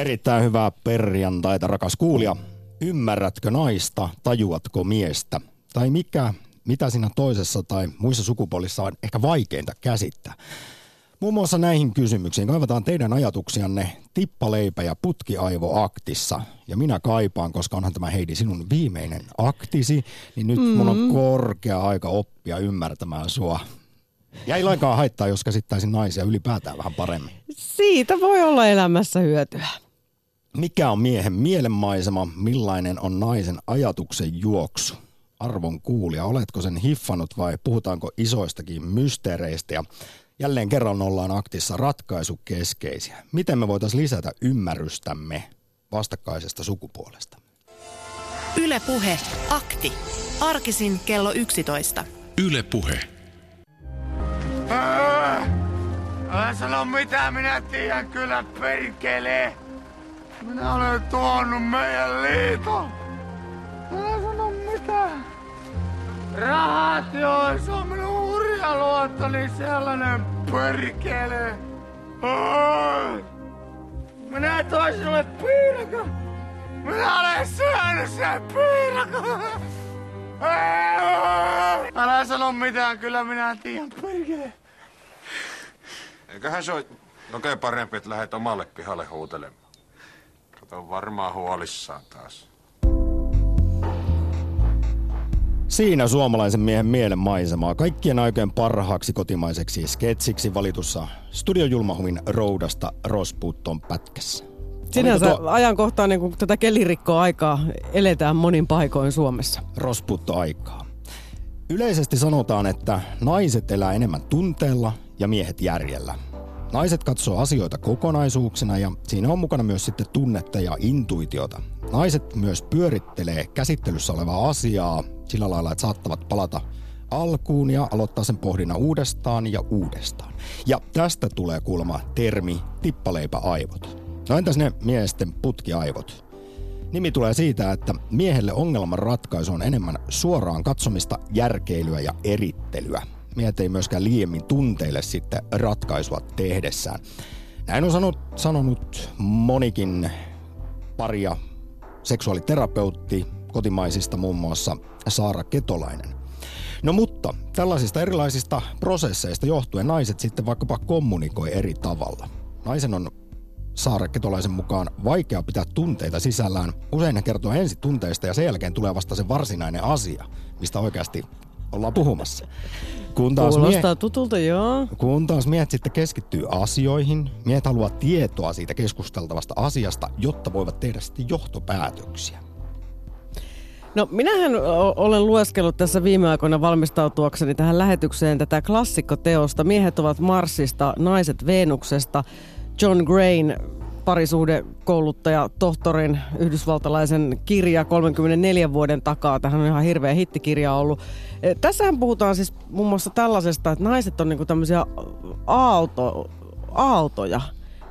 Erittäin hyvää perjantaita, rakas kuulija. Ymmärrätkö naista, tajuatko miestä? Tai mikä, mitä siinä toisessa tai muissa sukupuolissa on ehkä vaikeinta käsittää? Muun muassa näihin kysymyksiin kaivataan teidän ajatuksianne tippaleipä ja putkiaivoaktissa. Ja minä kaipaan, koska onhan tämä Heidi sinun viimeinen aktisi, niin nyt mm. mun on mm. korkea aika oppia ymmärtämään sua. Ja ei lainkaan haittaa, jos käsittäisin naisia ylipäätään vähän paremmin. Siitä voi olla elämässä hyötyä. Mikä on miehen mielenmaisema, millainen on naisen ajatuksen juoksu? Arvon kuulija, oletko sen hiffannut vai puhutaanko isoistakin mysteereistä? Ja jälleen kerran ollaan aktissa ratkaisukeskeisiä. Miten me voitaisiin lisätä ymmärrystämme vastakkaisesta sukupuolesta? Ylepuhe akti. Arkisin kello 11. Ylepuhe. Älä sano mitä minä tiedän kyllä perkelee. Minä olen tuonut meidän liiton. Älä sano mitään. Rahat joo, se on minun hurja luottoni sellainen perkele. Minä toin sinulle piirakan. Minä olen syönyt sen piirakan. Älä sano mitään, kyllä minä tiedän, perkele. Eiköhän se ole oikein parempi, että lähdet omalle pihalle huutelemaan. Kato varmaan huolissaan taas. Siinä suomalaisen miehen mielen maisemaa kaikkien aikojen parhaaksi kotimaiseksi sketsiksi valitussa Studio Julmahuvin roudasta Rosputton pätkässä. Sinänsä tuo... ajankohtainen, kun tätä kelirikkoa aikaa eletään monin paikoin Suomessa. Rosputto-aikaa. Yleisesti sanotaan, että naiset elää enemmän tunteella ja miehet järjellä. Naiset katsoo asioita kokonaisuuksina ja siinä on mukana myös sitten tunnetta ja intuitiota. Naiset myös pyörittelee käsittelyssä olevaa asiaa sillä lailla, että saattavat palata alkuun ja aloittaa sen pohdinnan uudestaan ja uudestaan. Ja tästä tulee kuulemma termi tippaleipäaivot. No entäs ne miesten putkiaivot? Nimi tulee siitä, että miehelle ongelman ratkaisu on enemmän suoraan katsomista, järkeilyä ja erittelyä – miehet ei myöskään liiemmin tunteille sitten ratkaisua tehdessään. Näin on sanonut, sanonut monikin paria seksuaaliterapeutti kotimaisista muun muassa Saara Ketolainen. No mutta tällaisista erilaisista prosesseista johtuen naiset sitten vaikkapa kommunikoi eri tavalla. Naisen on Saara Ketolaisen mukaan vaikea pitää tunteita sisällään. Usein hän kertoo ensin tunteista ja sen jälkeen tulee vasta se varsinainen asia, mistä oikeasti ollaan puhumassa. Kun taas Kuulostaa mie- tutulta, joo. Kun taas miehet sitten keskittyy asioihin, miehet haluaa tietoa siitä keskusteltavasta asiasta, jotta voivat tehdä sitten johtopäätöksiä. No minähän olen lueskellut tässä viime aikoina valmistautuakseni tähän lähetykseen tätä klassikkoteosta. Miehet ovat Marsista, naiset Venuksesta. John Grain parisuhdekouluttaja, tohtorin, yhdysvaltalaisen kirja 34 vuoden takaa. Tähän on ihan hirveä hittikirja ollut. E, tässähän puhutaan siis muun muassa tällaisesta, että naiset on niinku tämmöisiä aalto, aaltoja.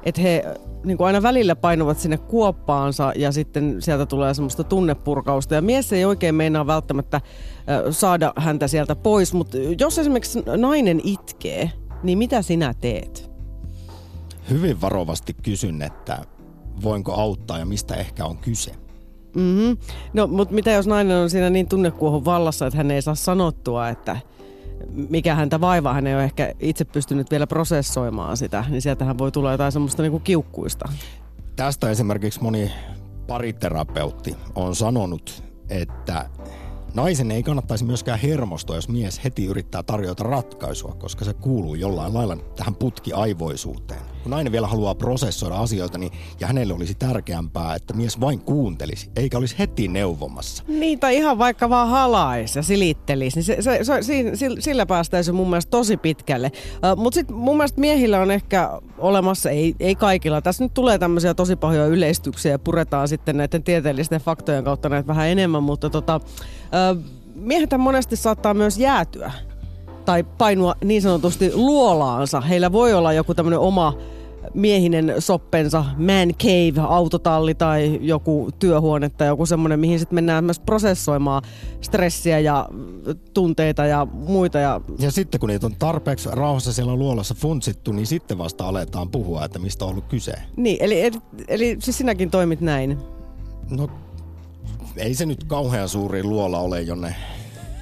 Että he niin aina välillä painuvat sinne kuoppaansa ja sitten sieltä tulee semmoista tunnepurkausta. Ja mies ei oikein meinaa välttämättä saada häntä sieltä pois, mutta jos esimerkiksi nainen itkee, niin mitä sinä teet? Hyvin varovasti kysyn, että voinko auttaa ja mistä ehkä on kyse. Mm-hmm. No, mutta mitä jos nainen on siinä niin tunnekuohon vallassa, että hän ei saa sanottua, että mikä häntä vaivaa, hän ei ole ehkä itse pystynyt vielä prosessoimaan sitä, niin sieltähän voi tulla jotain semmoista niinku kiukkuista. Tästä esimerkiksi moni pariterapeutti on sanonut, että Naisen ei kannattaisi myöskään hermostua, jos mies heti yrittää tarjota ratkaisua, koska se kuuluu jollain lailla tähän putkiaivoisuuteen. Kun nainen vielä haluaa prosessoida asioita, niin ja hänelle olisi tärkeämpää, että mies vain kuuntelisi, eikä olisi heti neuvomassa. Niin, tai ihan vaikka vaan halaisi ja silittelisi, niin se, se, se, sillä, sillä päästäisiin mun mielestä tosi pitkälle. Mutta sitten mun mielestä miehillä on ehkä olemassa, ei, ei kaikilla. Tässä nyt tulee tämmöisiä tosi pahoja yleistyksiä ja puretaan sitten näiden tieteellisten faktojen kautta näitä vähän enemmän, mutta tota, miehet monesti saattaa myös jäätyä tai painua niin sanotusti luolaansa. Heillä voi olla joku tämmöinen oma miehinen soppensa, man cave, autotalli tai joku työhuone tai joku semmoinen, mihin sitten mennään myös prosessoimaan stressiä ja tunteita ja muita. Ja, Ja sitten kun niitä on tarpeeksi rauhassa siellä luolassa funtsittu, niin sitten vasta aletaan puhua, että mistä on ollut kyse. niin, eli, eli, eli siis sinäkin toimit näin. No, ei se nyt kauhean suuri luola ole, jonne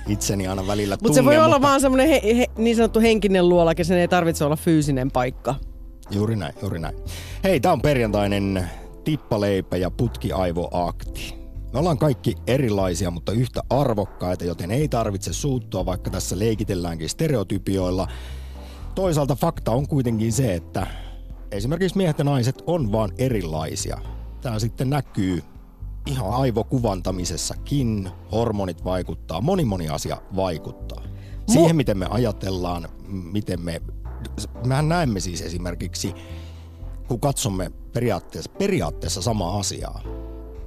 itseni aina välillä Mutta se voi tungen, olla vaan semmoinen he, he, niin sanottu henkinen luolakin, sen ei tarvitse olla fyysinen paikka. Juuri näin, juuri näin. Hei, tää on perjantainen tippaleipä ja putkiaivoakti. Me ollaan kaikki erilaisia, mutta yhtä arvokkaita, joten ei tarvitse suuttua, vaikka tässä leikitelläänkin stereotypioilla. Toisaalta fakta on kuitenkin se, että esimerkiksi miehet ja naiset on vaan erilaisia. Tämä sitten näkyy ihan aivokuvantamisessakin. Hormonit vaikuttaa, moni moni asia vaikuttaa. Siihen, miten me ajatellaan, miten me... Mehän näemme siis esimerkiksi, kun katsomme periaatteessa, periaatteessa samaa asiaa,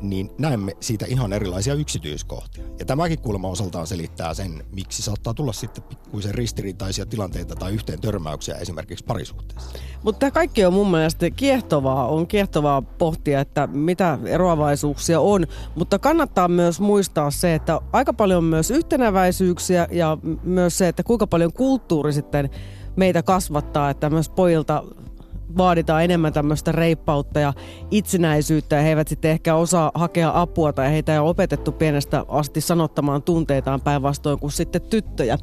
niin näemme siitä ihan erilaisia yksityiskohtia. Ja tämäkin kuulemma osaltaan selittää sen, miksi saattaa tulla sitten pikkuisen ristiriitaisia tilanteita tai yhteen törmäyksiä esimerkiksi parisuhteessa. Mutta tämä kaikki on mun mielestä kiehtovaa. On kiehtovaa pohtia, että mitä eroavaisuuksia on. Mutta kannattaa myös muistaa se, että aika paljon on myös yhtenäväisyyksiä ja myös se, että kuinka paljon kulttuuri sitten meitä kasvattaa. Että myös pojilta vaaditaan enemmän tämmöistä reippautta ja itsenäisyyttä ja he eivät sitten ehkä osaa hakea apua tai heitä ei ole opetettu pienestä asti sanottamaan tunteitaan päinvastoin kuin sitten tyttöjä.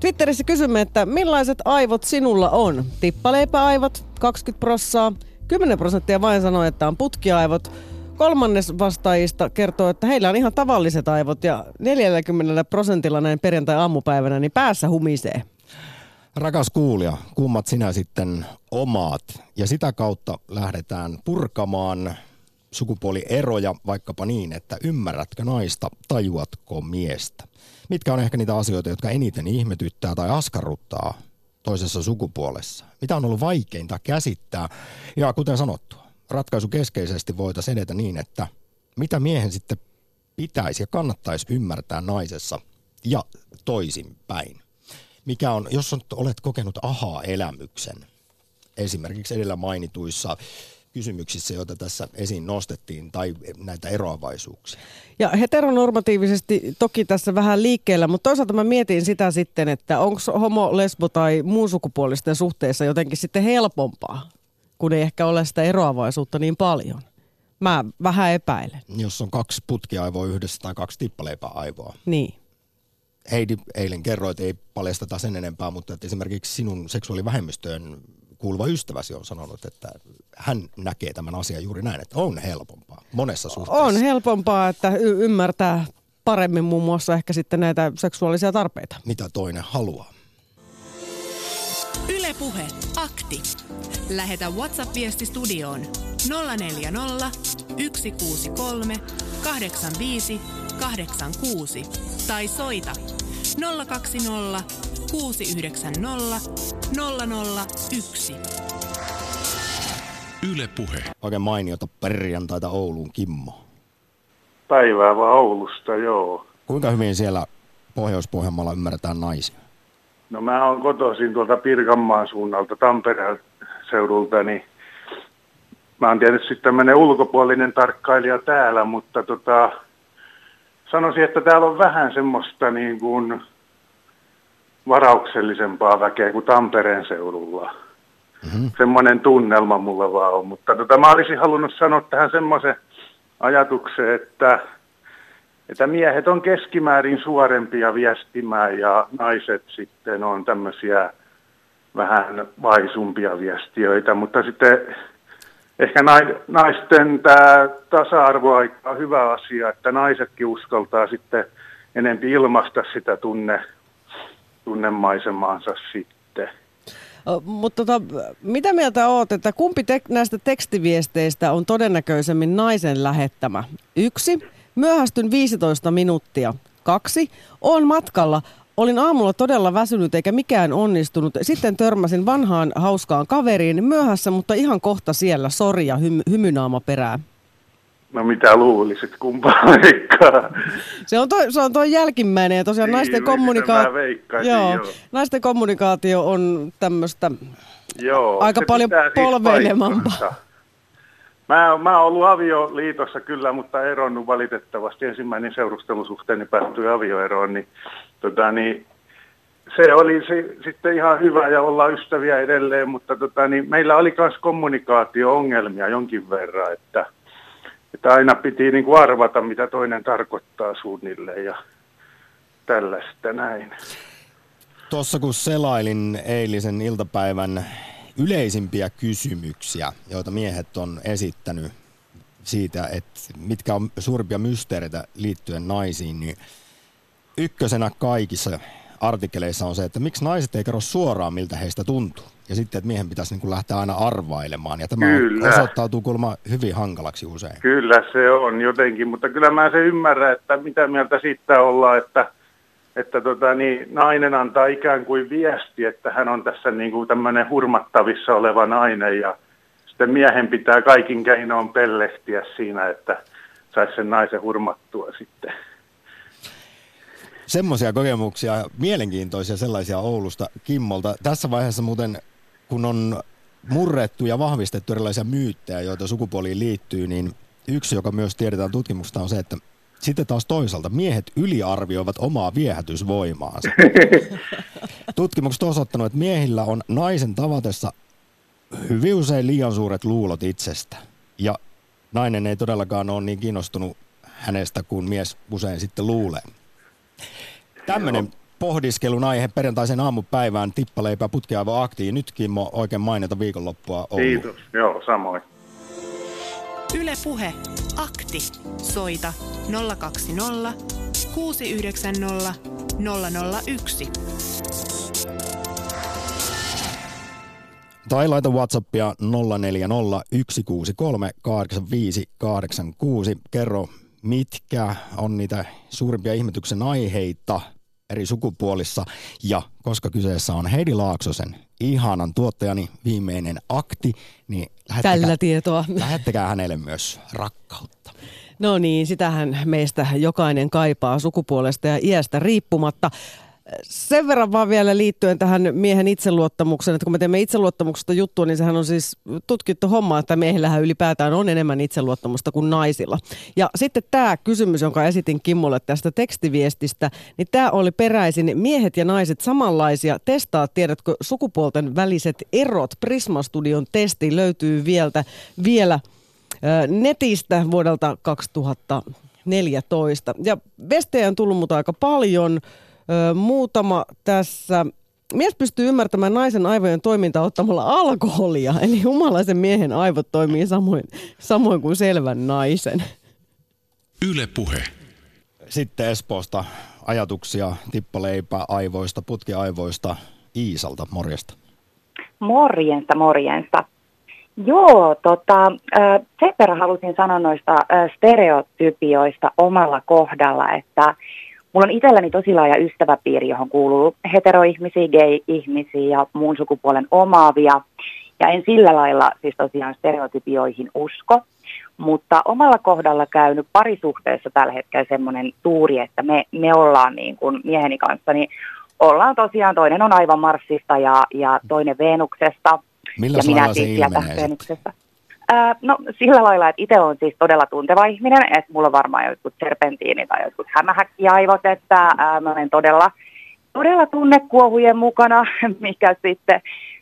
Twitterissä kysymme, että millaiset aivot sinulla on? Tippaleipäaivot 20 prossaa, 10 prosenttia vain sanoo, että on putkiaivot. Kolmannes vastaajista kertoo, että heillä on ihan tavalliset aivot ja 40 prosentilla näin perjantai-aamupäivänä niin päässä humisee. Rakas kuulija, kummat sinä sitten omaat? Ja sitä kautta lähdetään purkamaan sukupuolieroja vaikkapa niin, että ymmärrätkö naista, tajuatko miestä? Mitkä on ehkä niitä asioita, jotka eniten ihmetyttää tai askarruttaa toisessa sukupuolessa? Mitä on ollut vaikeinta käsittää? Ja kuten sanottua, ratkaisu keskeisesti voitaisiin edetä niin, että mitä miehen sitten pitäisi ja kannattaisi ymmärtää naisessa ja toisinpäin. Mikä on, jos on, olet kokenut ahaa-elämyksen, esimerkiksi edellä mainituissa kysymyksissä, joita tässä esiin nostettiin, tai näitä eroavaisuuksia. Ja heteronormatiivisesti toki tässä vähän liikkeellä, mutta toisaalta mä mietin sitä sitten, että onko homo, lesbo tai muunsukupuolisten suhteessa jotenkin sitten helpompaa, kun ei ehkä ole sitä eroavaisuutta niin paljon. Mä vähän epäilen. Jos on kaksi putkiaivoa yhdessä tai kaksi tippaleipäaivoa. Niin. Heidi eilen kerroit, ei paljasteta sen enempää, mutta että esimerkiksi sinun seksuaalivähemmistöön kuuluva ystäväsi on sanonut, että hän näkee tämän asian juuri näin, että on helpompaa monessa suhteessa. On helpompaa, että y- ymmärtää paremmin muun muassa ehkä sitten näitä seksuaalisia tarpeita. Mitä toinen haluaa. Ylepuhe akti. Lähetä WhatsApp-viesti studioon 040 163 85 86 tai soita 020 690 001. Yle Puhe. Oikein mainiota perjantaita Ouluun, Kimmo. Päivää vaan Oulusta, joo. Kuinka hyvin siellä Pohjois-Pohjanmaalla ymmärretään naisia? No mä oon kotoisin tuolta Pirkanmaan suunnalta Tampereen seudulta, niin mä oon tietysti tämmöinen ulkopuolinen tarkkailija täällä, mutta tota, sanoisin, että täällä on vähän semmoista niin kuin varauksellisempaa väkeä kuin Tampereen seudulla. Mm-hmm. Semmoinen tunnelma mulla vaan on, mutta tota, mä olisin halunnut sanoa tähän semmoisen ajatuksen, että että miehet on keskimäärin suorempia viestimään ja naiset sitten on tämmöisiä vähän vaisumpia viestiöitä, mutta sitten ehkä naisten tämä tasa-arvoaika on hyvä asia, että naisetkin uskaltaa sitten enempi ilmaista sitä tunne, tunnemaisemaansa sitten. Mutta tota, mitä mieltä oot, että kumpi te- näistä tekstiviesteistä on todennäköisemmin naisen lähettämä? Yksi, myöhästyn 15 minuuttia. Kaksi, on matkalla. Olin aamulla todella väsynyt eikä mikään onnistunut. Sitten törmäsin vanhaan hauskaan kaveriin myöhässä, mutta ihan kohta siellä. Sori ja hymy- hymynaama perään. No mitä luulisit, kumpaa veikkaa? Se on toi, se on toi jälkimmäinen ja tosiaan Niin, naisten, kommunika- joo, joo. naisten kommunikaatio on tämmöistä Joo, Aika paljon pitää siis. Mä, mä oon ollut avioliitossa kyllä, mutta eronnut valitettavasti. Ensimmäinen seurustelusuhteeni päättyi avioeroon, niin, tota, niin se oli se, sitten ihan hyvä ja olla ystäviä edelleen, mutta tota, niin meillä oli myös kommunikaatio-ongelmia jonkin verran, että, että aina piti niin kuin arvata, mitä toinen tarkoittaa suunnilleen ja tällaista näin. Tuossa kun selailin eilisen iltapäivän yleisimpiä kysymyksiä, joita miehet on esittänyt siitä, että mitkä on suurimpia mysteereitä liittyen naisiin, niin ykkösenä kaikissa artikkeleissa on se, että miksi naiset ei kerro suoraan, miltä heistä tuntuu. Ja sitten, että miehen pitäisi niin kuin lähteä aina arvailemaan. Ja tämä Kyllä. osoittautuu kuulemma hyvin hankalaksi usein. Kyllä se on jotenkin, mutta kyllä mä se ymmärrän, että mitä mieltä siitä ollaan, että, että tota, niin, nainen antaa ikään kuin viesti, että hän on tässä niin kuin tämmöinen hurmattavissa oleva nainen ja sitten miehen pitää kaikin keinoin pellehtiä siinä, että saisi sen naisen hurmattua sitten. Semmoisia kokemuksia, mielenkiintoisia sellaisia Oulusta Kimmolta. Tässä vaiheessa muuten, kun on murrettu ja vahvistettu erilaisia myyttejä, joita sukupuoliin liittyy, niin yksi, joka myös tiedetään tutkimuksesta, on se, että sitten taas toisaalta miehet yliarvioivat omaa viehätysvoimaansa. Tutkimukset on osoittanut, että miehillä on naisen tavatessa hyvin usein liian suuret luulot itsestä. Ja nainen ei todellakaan ole niin kiinnostunut hänestä kuin mies usein sitten luulee. Tämmöinen pohdiskelun aihe perjantaisen aamupäivään tippaleipä putkiaivo aktiin. Nyt Kimmo oikein mainita viikonloppua Ouluun. Kiitos, joo samoin. Yle Puhe. Akti. Soita 020 690 001. Tai laita Whatsappia 040 163 8586. Kerro, mitkä on niitä suurimpia ihmetyksen aiheita eri sukupuolissa. Ja koska kyseessä on Heidi Laaksosen ihanan tuottajani viimeinen akti, niin lähettäkää, Tällä tietoa. lähettäkää hänelle myös rakkautta. No niin, sitähän meistä jokainen kaipaa sukupuolesta ja iästä riippumatta. Sen verran vaan vielä liittyen tähän miehen itseluottamukseen, että kun me teemme itseluottamuksesta juttua, niin sehän on siis tutkittu homma, että miehillähän ylipäätään on enemmän itseluottamusta kuin naisilla. Ja sitten tämä kysymys, jonka esitin Kimmolle tästä tekstiviestistä, niin tämä oli peräisin miehet ja naiset samanlaisia. Testaa, tiedätkö, sukupuolten väliset erot. Prisma Studion testi löytyy vielä, vielä netistä vuodelta 2014. Ja vestejä on tullut mutta aika paljon. Muutama tässä. Mies pystyy ymmärtämään naisen aivojen toimintaa ottamalla alkoholia, eli humalaisen miehen aivot toimii samoin, samoin kuin selvän naisen. Yle Puhe. Sitten Espoosta ajatuksia tippaleipä aivoista, putkiaivoista Iisalta. Morjesta. Morjensta, morjensta. Joo, tota, äh, sen verran halusin sanoa noista stereotypioista omalla kohdalla, että mulla on itselläni tosi laaja ystäväpiiri, johon kuuluu heteroihmisiä, gay-ihmisiä ja muun sukupuolen omaavia. Ja en sillä lailla siis tosiaan stereotypioihin usko, mutta omalla kohdalla käynyt parisuhteessa tällä hetkellä semmoinen tuuri, että me, me ollaan niin kuin mieheni kanssa, niin ollaan tosiaan, toinen on aivan Marsista ja, ja toinen Venuksesta. Millä ja minä se ilmenee no sillä lailla, että itse on siis todella tunteva ihminen, että mulla on varmaan jotkut serpentiini tai jotkut hämähäkkiaivot, että ää, mä olen todella, todella tunnekuohujen mukana, mikä sitten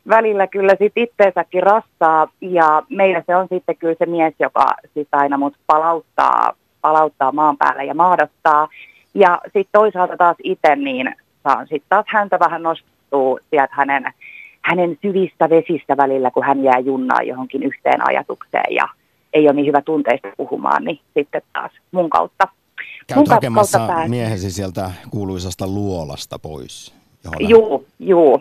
välillä kyllä sit itseensäkin rastaa. Ja meillä se on sitten kyllä se mies, joka siis aina mut palauttaa, palauttaa maan päälle ja maadottaa. Ja sitten toisaalta taas itse niin saan sitten taas häntä vähän nostuu sieltä hänen, hänen syvistä vesistä välillä, kun hän jää junnaan johonkin yhteen ajatukseen ja ei ole niin hyvä tunteista puhumaan, niin sitten taas mun kautta. Käyt mun hakemassa pääsee. miehesi sieltä kuuluisasta luolasta pois. Juu, juu,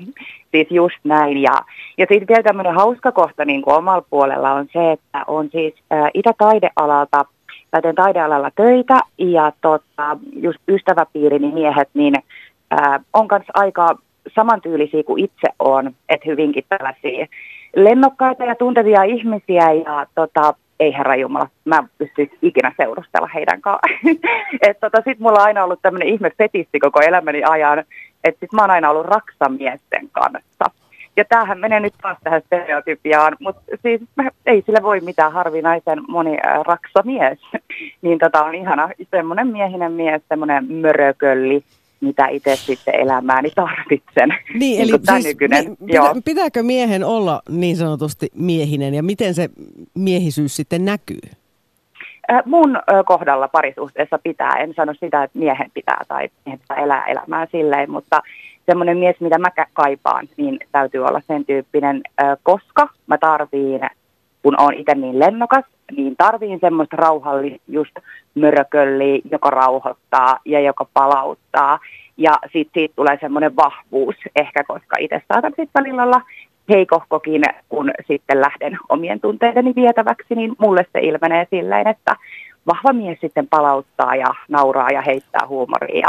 siis just näin. Ja, ja sitten vielä tämmöinen hauska kohta niin kuin omalla puolella on se, että on siis ä, Itä-taidealalta, tai teen taidealalla töitä, ja tota, just ystäväpiirini miehet, niin ä, on kanssa aika samantyylisiä kuin itse on, että hyvinkin tällaisia lennokkaita ja tuntevia ihmisiä, ja tota, ei herra Jumala, mä en pysty ikinä seurustella heidän kanssaan. tota, sit mulla on aina ollut tämmöinen ihme fetissi koko elämäni ajan, että sit mä oon aina ollut raksamiesten kanssa. Ja tämähän menee nyt taas tähän stereotypiaan, mutta siis ei sille voi mitään harvinaisen moni äh, raksa mies. niin tota on ihana semmoinen miehinen mies, semmoinen mörökölli, mitä itse sitten elämääni tarvitsen. Niin, eli siis, nykyinen, niin, pitä, pitääkö miehen olla niin sanotusti miehinen ja miten se miehisyys sitten näkyy? Mun kohdalla parisuhteessa pitää, en sano sitä, että miehen pitää tai miehen pitää elää elämää silleen, mutta semmoinen mies, mitä mä kaipaan, niin täytyy olla sen tyyppinen, koska mä tarviin, kun on itse niin lennokas, niin tarviin semmoista rauhallista just mörökölliä, joka rauhoittaa ja joka palauttaa. Ja sitten siitä tulee semmoinen vahvuus ehkä, koska itse saatan sitten välillä olla heikohkokin, kun sitten lähden omien tunteideni vietäväksi, niin mulle se ilmenee silleen, että vahva mies sitten palauttaa ja nauraa ja heittää huumoria.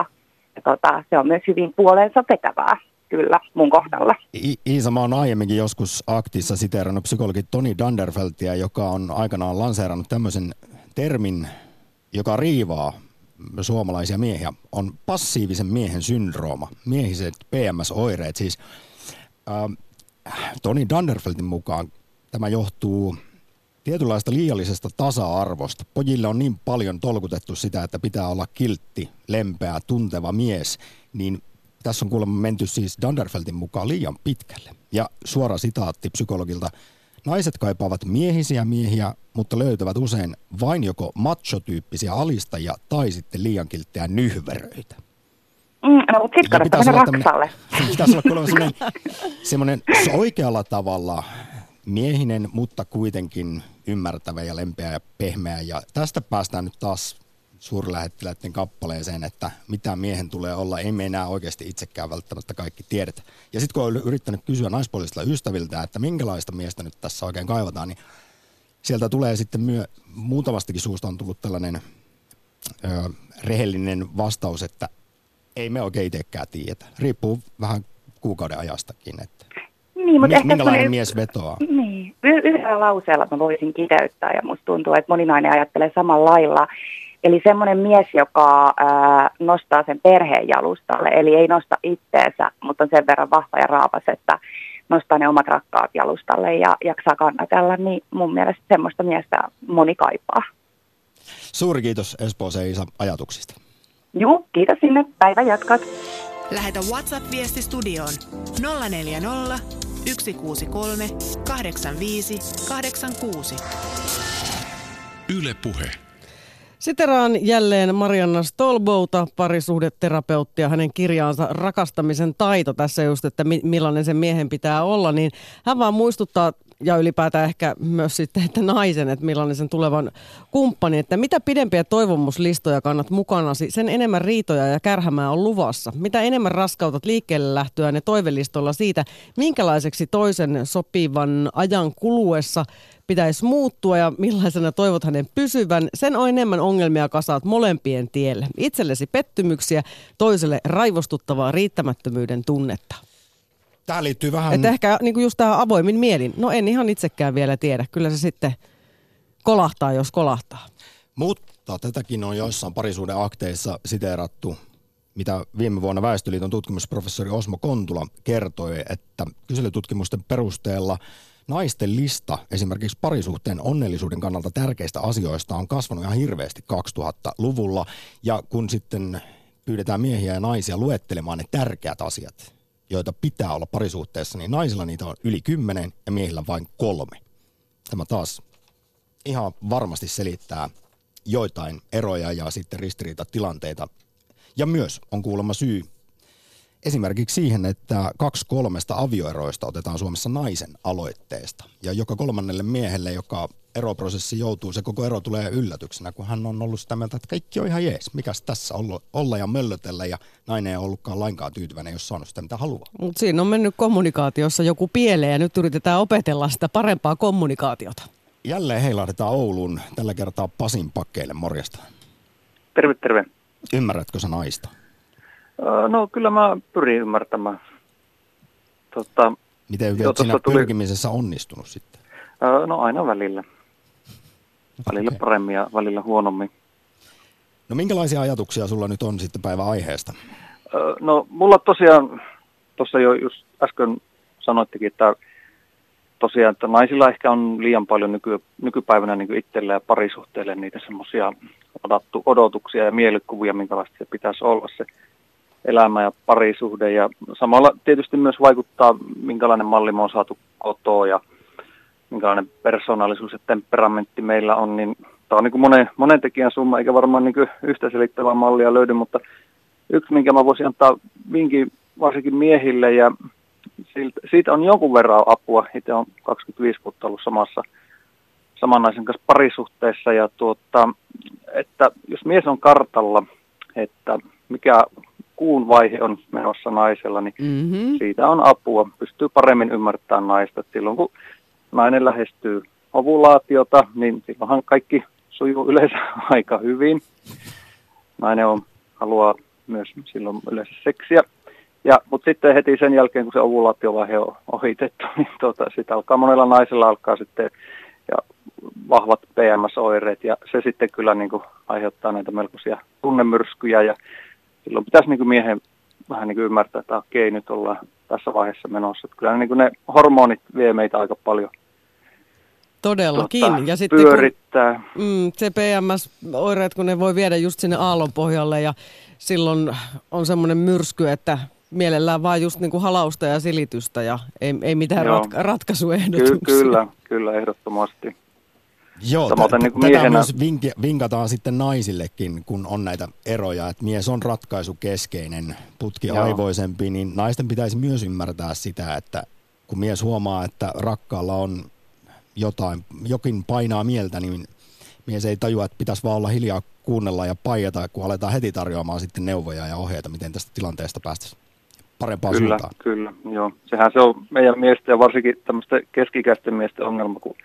Ja, tota, se on myös hyvin puoleensa vetävää kyllä mun kohdalla. I- Iisa, mä oon aiemminkin joskus aktissa siteerannut psykologi Toni Danderfeltia, joka on aikanaan lanseerannut tämmöisen termin, joka riivaa suomalaisia miehiä, on passiivisen miehen syndrooma, miehiset PMS-oireet. Siis äh, Toni Danderfeltin mukaan tämä johtuu tietynlaista liiallisesta tasa-arvosta. Pojille on niin paljon tolkutettu sitä, että pitää olla kiltti, lempeä, tunteva mies, niin tässä on kuulemma menty siis Danderfeltin mukaan liian pitkälle. Ja suora sitaatti psykologilta. Naiset kaipaavat miehisiä miehiä, mutta löytävät usein vain joko macho-tyyppisiä alistajia tai sitten liian kilttejä nyhveröitä. Mm, no, mutta sitten mennä raksalle. Pitäisi olla kuulemma semmoinen, semmoinen oikealla tavalla miehinen, mutta kuitenkin ymmärtävä ja lempeä ja pehmeä. Ja tästä päästään nyt taas suurlähettiläiden kappaleeseen, että mitä miehen tulee olla, ei me enää oikeasti itsekään välttämättä kaikki tiedetä. Ja sitten kun olen yrittänyt kysyä naispuolisilta ystäviltä, että minkälaista miestä nyt tässä oikein kaivataan, niin sieltä tulee sitten myö, muutamastakin suusta on tullut tällainen ö, rehellinen vastaus, että ei me oikein itsekään tiedetä. Riippuu vähän kuukauden ajastakin, että niin, mutta ehkä minkälainen mies vetoaa. Niin, yhdellä lauseella mä voisin kiteyttää ja musta tuntuu, että moninainen ajattelee samalla lailla. Eli semmoinen mies, joka ää, nostaa sen perheen jalustalle, eli ei nosta itteensä, mutta on sen verran vahva ja raapas, että nostaa ne omat rakkaat jalustalle ja jaksaa kannatella, niin mun mielestä semmoista miestä moni kaipaa. Suuri kiitos Espooseen Isa ajatuksista. Joo, kiitos sinne. Päivä jatkat. Lähetä WhatsApp-viesti studioon 040 163 85 86. Yle Puhe. Siteraan jälleen Marianna Stolbouta, parisuhdeterapeuttia, hänen kirjaansa Rakastamisen taito. Tässä just, että millainen sen miehen pitää olla, niin hän vaan muistuttaa ja ylipäätään ehkä myös sitten, että naisen, että millainen sen tulevan kumppani, että mitä pidempiä toivomuslistoja kannat mukanasi, sen enemmän riitoja ja kärhämää on luvassa. Mitä enemmän raskautat liikkeelle lähtöä ne toivelistolla siitä, minkälaiseksi toisen sopivan ajan kuluessa pitäisi muuttua ja millaisena toivot hänen pysyvän, sen on enemmän ongelmia kasaat molempien tielle. Itsellesi pettymyksiä, toiselle raivostuttavaa riittämättömyyden tunnetta. Tähän liittyy vähän... Että ehkä niin kuin just tämä avoimin mielin. No en ihan itsekään vielä tiedä. Kyllä se sitten kolahtaa, jos kolahtaa. Mutta tätäkin on joissain parisuuden akteissa siteerattu, mitä viime vuonna Väestöliiton tutkimusprofessori Osmo Kontula kertoi, että kyselytutkimusten perusteella naisten lista esimerkiksi parisuhteen onnellisuuden kannalta tärkeistä asioista on kasvanut ihan hirveästi 2000-luvulla. Ja kun sitten pyydetään miehiä ja naisia luettelemaan ne tärkeät asiat, joita pitää olla parisuhteessa, niin naisilla niitä on yli kymmenen ja miehillä vain kolme. Tämä taas ihan varmasti selittää joitain eroja ja sitten ristiriitatilanteita. Ja myös on kuulemma syy esimerkiksi siihen, että kaksi kolmesta avioeroista otetaan Suomessa naisen aloitteesta. Ja joka kolmannelle miehelle, joka eroprosessi joutuu, se koko ero tulee yllätyksenä, kun hän on ollut sitä mieltä, että kaikki on ihan jees. Mikäs tässä olla, olla ja möllötellä ja nainen ei ollutkaan lainkaan tyytyväinen, jos saanut sitä mitä haluaa. Mutta siinä on mennyt kommunikaatiossa joku pieleen ja nyt yritetään opetella sitä parempaa kommunikaatiota. Jälleen heilahdetaan Ouluun, tällä kertaa Pasin pakkeille, morjesta. Terve, terve. Ymmärrätkö sä naista? No kyllä mä pyrin ymmärtämään. Tota, Miten jo, siinä tuli... pyrkimisessä onnistunut sitten? No aina välillä. Välillä okay. paremmin ja välillä huonommin. No minkälaisia ajatuksia sulla nyt on sitten päivän aiheesta? No mulla tosiaan, tuossa jo just äsken sanoittekin, että tosiaan, että naisilla ehkä on liian paljon nyky, nykypäivänä niin itselle ja parisuhteelle niitä semmoisia odotuksia ja mielikuvia, minkälaista se pitäisi olla se elämä ja parisuhde. Ja samalla tietysti myös vaikuttaa, minkälainen malli me on saatu kotoa ja minkälainen persoonallisuus ja temperamentti meillä on, niin tämä on niin kuin monen, monen tekijän summa, eikä varmaan niin kuin yhtä selittävää mallia löydy, mutta yksi, minkä mä voisin antaa vinkin varsinkin miehille ja siitä on jonkun verran apua. Itse on 25 vuotta ollut samassa saman naisen kanssa parisuhteessa ja tuota, että jos mies on kartalla, että mikä kuun vaihe on menossa naisella, niin mm-hmm. siitä on apua. Pystyy paremmin ymmärtämään naista. Silloin kun nainen lähestyy ovulaatiota, niin silloinhan kaikki sujuu yleensä aika hyvin. Nainen on, haluaa myös silloin yleensä seksiä. Ja, mutta sitten heti sen jälkeen, kun se ovulaatiovaihe on ohitettu, niin tuota, sitten alkaa monella naisella alkaa sitten ja vahvat PMS-oireet ja se sitten kyllä niin kuin aiheuttaa näitä melkoisia tunnemyrskyjä ja silloin pitäisi niin kuin miehen vähän niin kuin ymmärtää, että okei, nyt ollaan tässä vaiheessa menossa. Että kyllä niin kuin ne hormonit vie meitä aika paljon Todellakin. Tota, ja sitten pyörittää. Kun, mm, se PMS-oireet, kun ne voi viedä just sinne aallon pohjalle ja silloin on semmoinen myrsky, että mielellään vaan just niin kuin halausta ja silitystä ja ei, ei mitään ratka- ratkaisuehdotuksia. Ky- kyllä, kyllä, ehdottomasti. Joo, t- niin tätä miehenä... myös vinki, vinkataan sitten naisillekin, kun on näitä eroja, että mies on ratkaisukeskeinen, putki Joo. aivoisempi, niin naisten pitäisi myös ymmärtää sitä, että kun mies huomaa, että rakkaalla on jotain, jokin painaa mieltä, niin mies ei tajua, että pitäisi vaan olla hiljaa kuunnella ja paijata, kun aletaan heti tarjoamaan sitten neuvoja ja ohjeita, miten tästä tilanteesta päästäisiin parempaan kyllä, suuntaan. Kyllä, joo. Sehän se on meidän miesten ja varsinkin tämmöisten keskikäisten miesten ongelma, kun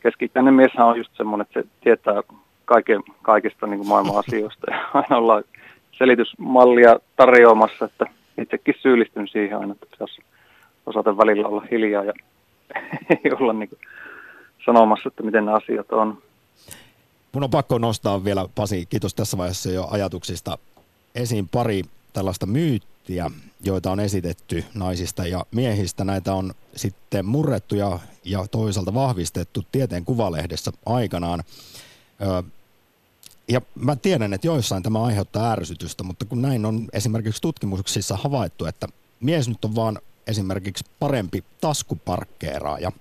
keskikäinen mieshän on just semmoinen, että se tietää kaiken, kaikista niin kuin maailman asioista ja aina ollaan selitysmallia tarjoamassa, että itsekin syyllistyn siihen aina, että pitäisi osata välillä olla hiljaa ja ei olla niin kuin sanomassa, että miten ne asiat on. Mun on pakko nostaa vielä, Pasi, kiitos tässä vaiheessa jo ajatuksista, esiin pari tällaista myyttiä, joita on esitetty naisista ja miehistä. Näitä on sitten murrettu ja, ja toisaalta vahvistettu tieteen kuvalehdessä aikanaan. Ö, ja mä tiedän, että joissain tämä aiheuttaa ärsytystä, mutta kun näin on esimerkiksi tutkimuksissa havaittu, että mies nyt on vaan esimerkiksi parempi taskuparkkeeraaja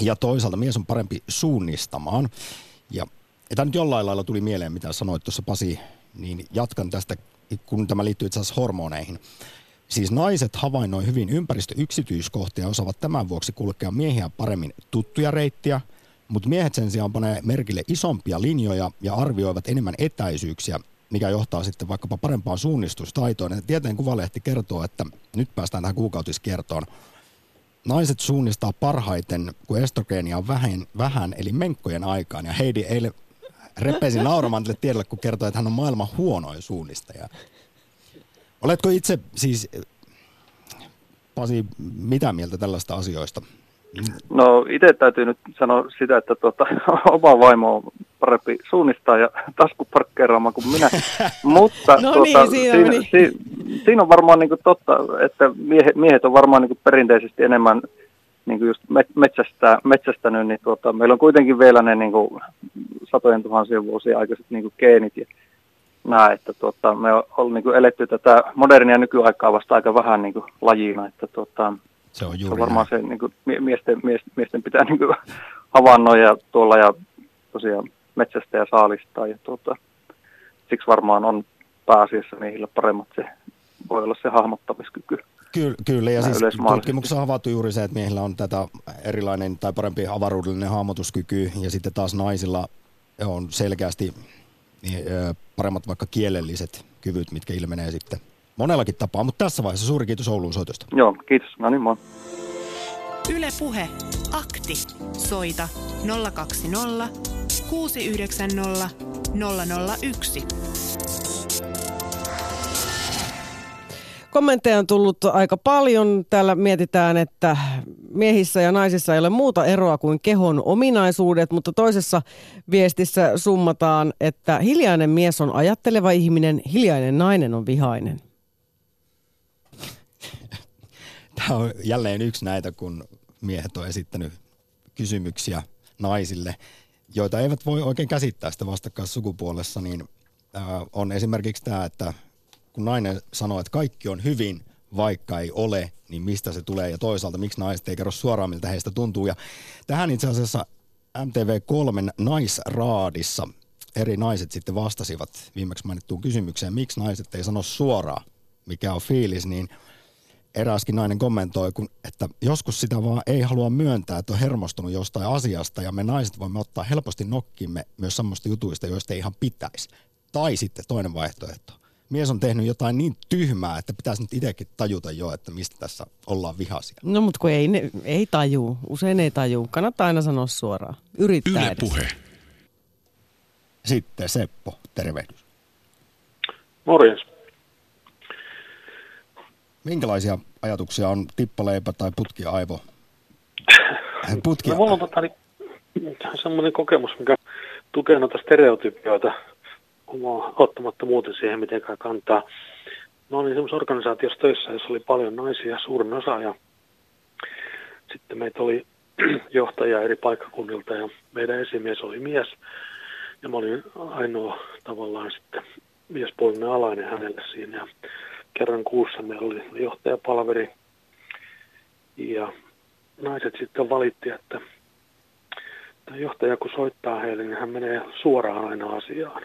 ja toisaalta mies on parempi suunnistamaan. Ja tämä nyt jollain lailla tuli mieleen, mitä sanoit tuossa Pasi, niin jatkan tästä, kun tämä liittyy itse asiassa hormoneihin. Siis naiset havainnoi hyvin ympäristöyksityiskohtia ja osaavat tämän vuoksi kulkea miehiä paremmin tuttuja reittiä, mutta miehet sen sijaan panee merkille isompia linjoja ja arvioivat enemmän etäisyyksiä, mikä johtaa sitten vaikkapa parempaan suunnistustaitoon. Tieteen kuvalehti kertoo, että nyt päästään tähän kuukautiskertoon. Naiset suunnistaa parhaiten, kun estrogeenia on vähän, vähän eli menkkojen aikaan. Ja Heidi eilen repesi nauramaan tälle tiedolle, kun kertoi, että hän on maailman huonoin suunnistaja. Oletko itse siis, Pasi, mitä mieltä tällaista asioista? No itse täytyy nyt sanoa sitä, että tuota, oma vaimo on parempi suunnistaa ja taskuparkkeeraamaan kuin minä. Mutta no tuota, niin, siinä, siinä, siinä, siinä on varmaan niin totta, että miehet, miehet on varmaan niin perinteisesti enemmän niin kuin just metsästä, metsästänyt, niin tuota, meillä on kuitenkin vielä ne niin kuin satojen tuhansien vuosien aikaiset niin kuin geenit ja nämä, että tuota, me on niin kuin eletty tätä modernia nykyaikaa vasta aika vähän niin kuin lajina, että tuota, se on, juuri se on varmaan näin. se, niin kuin, miesten, miesten pitää niin kuin, havainnoida tuolla ja tosiaan metsästä ja saalistaa. Ja tuota, siksi varmaan on pääasiassa miehillä paremmat se, voi olla se hahmottamiskyky. Kyllä, kyllä. ja siis tutkimuksessa on havaittu juuri se, että miehillä on tätä erilainen tai parempi avaruudellinen hahmotuskyky ja sitten taas naisilla on selkeästi niin, paremmat vaikka kielelliset kyvyt, mitkä ilmenee sitten monellakin tapaa. Mutta tässä vaiheessa suuri kiitos Oulun soitosta. Joo, kiitos. No niin, moi. Yle Puhe. Akti. Soita 020 690 001. Kommentteja on tullut aika paljon. Täällä mietitään, että miehissä ja naisissa ei ole muuta eroa kuin kehon ominaisuudet, mutta toisessa viestissä summataan, että hiljainen mies on ajatteleva ihminen, hiljainen nainen on vihainen. Tämä on jälleen yksi näitä, kun miehet on esittänyt kysymyksiä naisille, joita eivät voi oikein käsittää sitä vastakkaissukupuolessa, niin äh, on esimerkiksi tämä, että kun nainen sanoo, että kaikki on hyvin, vaikka ei ole, niin mistä se tulee ja toisaalta miksi naiset ei kerro suoraan, miltä heistä tuntuu. Ja tähän itse asiassa MTV3 naisraadissa eri naiset sitten vastasivat viimeksi mainittuun kysymykseen, miksi naiset ei sano suoraan, mikä on fiilis, niin eräskin nainen kommentoi, kun, että joskus sitä vaan ei halua myöntää, että on hermostunut jostain asiasta ja me naiset voimme ottaa helposti nokkimme myös semmoista jutuista, joista ei ihan pitäisi. Tai sitten toinen vaihtoehto. Mies on tehnyt jotain niin tyhmää, että pitäisi nyt itsekin tajuta jo, että mistä tässä ollaan vihaisia. No mutta kun ei, ne, ei taju, usein ei taju. Kannattaa aina sanoa suoraan. Yrittää Yle edes. Puhe. Sitten Seppo, tervehdys. Morjens. Minkälaisia ajatuksia on tippaleipä tai putkiaivo? Putki, No, mulla on tota, niin, semmoinen kokemus, mikä tukee noita stereotypioita, ottamatta muuten siihen mitenkään kantaa. Mä olin semmoisessa organisaatiossa töissä, jossa oli paljon naisia, suurin osa, ja sitten meitä oli johtajia eri paikkakunnilta, ja meidän esimies oli mies, ja mä olin ainoa tavallaan sitten miespuolinen alainen hänelle siinä, ja kerran kuussa meillä oli johtajapalveri, ja naiset sitten valitti, että tämä johtaja kun soittaa heille, niin hän menee suoraan aina asiaan.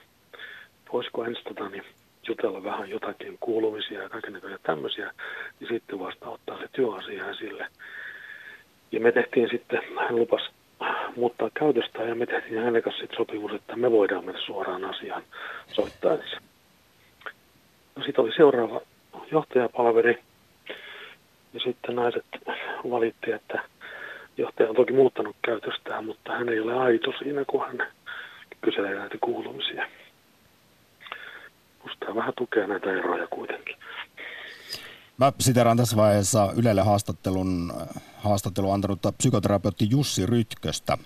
Voisiko ensin tota, niin jutella vähän jotakin kuulumisia ja kaikenlaisia tämmöisiä, niin sitten vasta ottaa se työasia esille. Ja me tehtiin sitten, hän lupas muuttaa käytöstä ja me tehtiin hänen kanssa sitten sopimus, että me voidaan mennä suoraan asiaan soittaessa. No sitten oli seuraava johtajapalveri ja sitten naiset valitti, että johtaja on toki muuttanut käytöstään, mutta hän ei ole aito siinä, kun hän kyselee näitä kuulumisia. Musta vähän tukee näitä eroja kuitenkin. Mä siteraan tässä vaiheessa Ylelle haastattelun, haastattelun antanutta psykoterapeutti Jussi Rytköstä,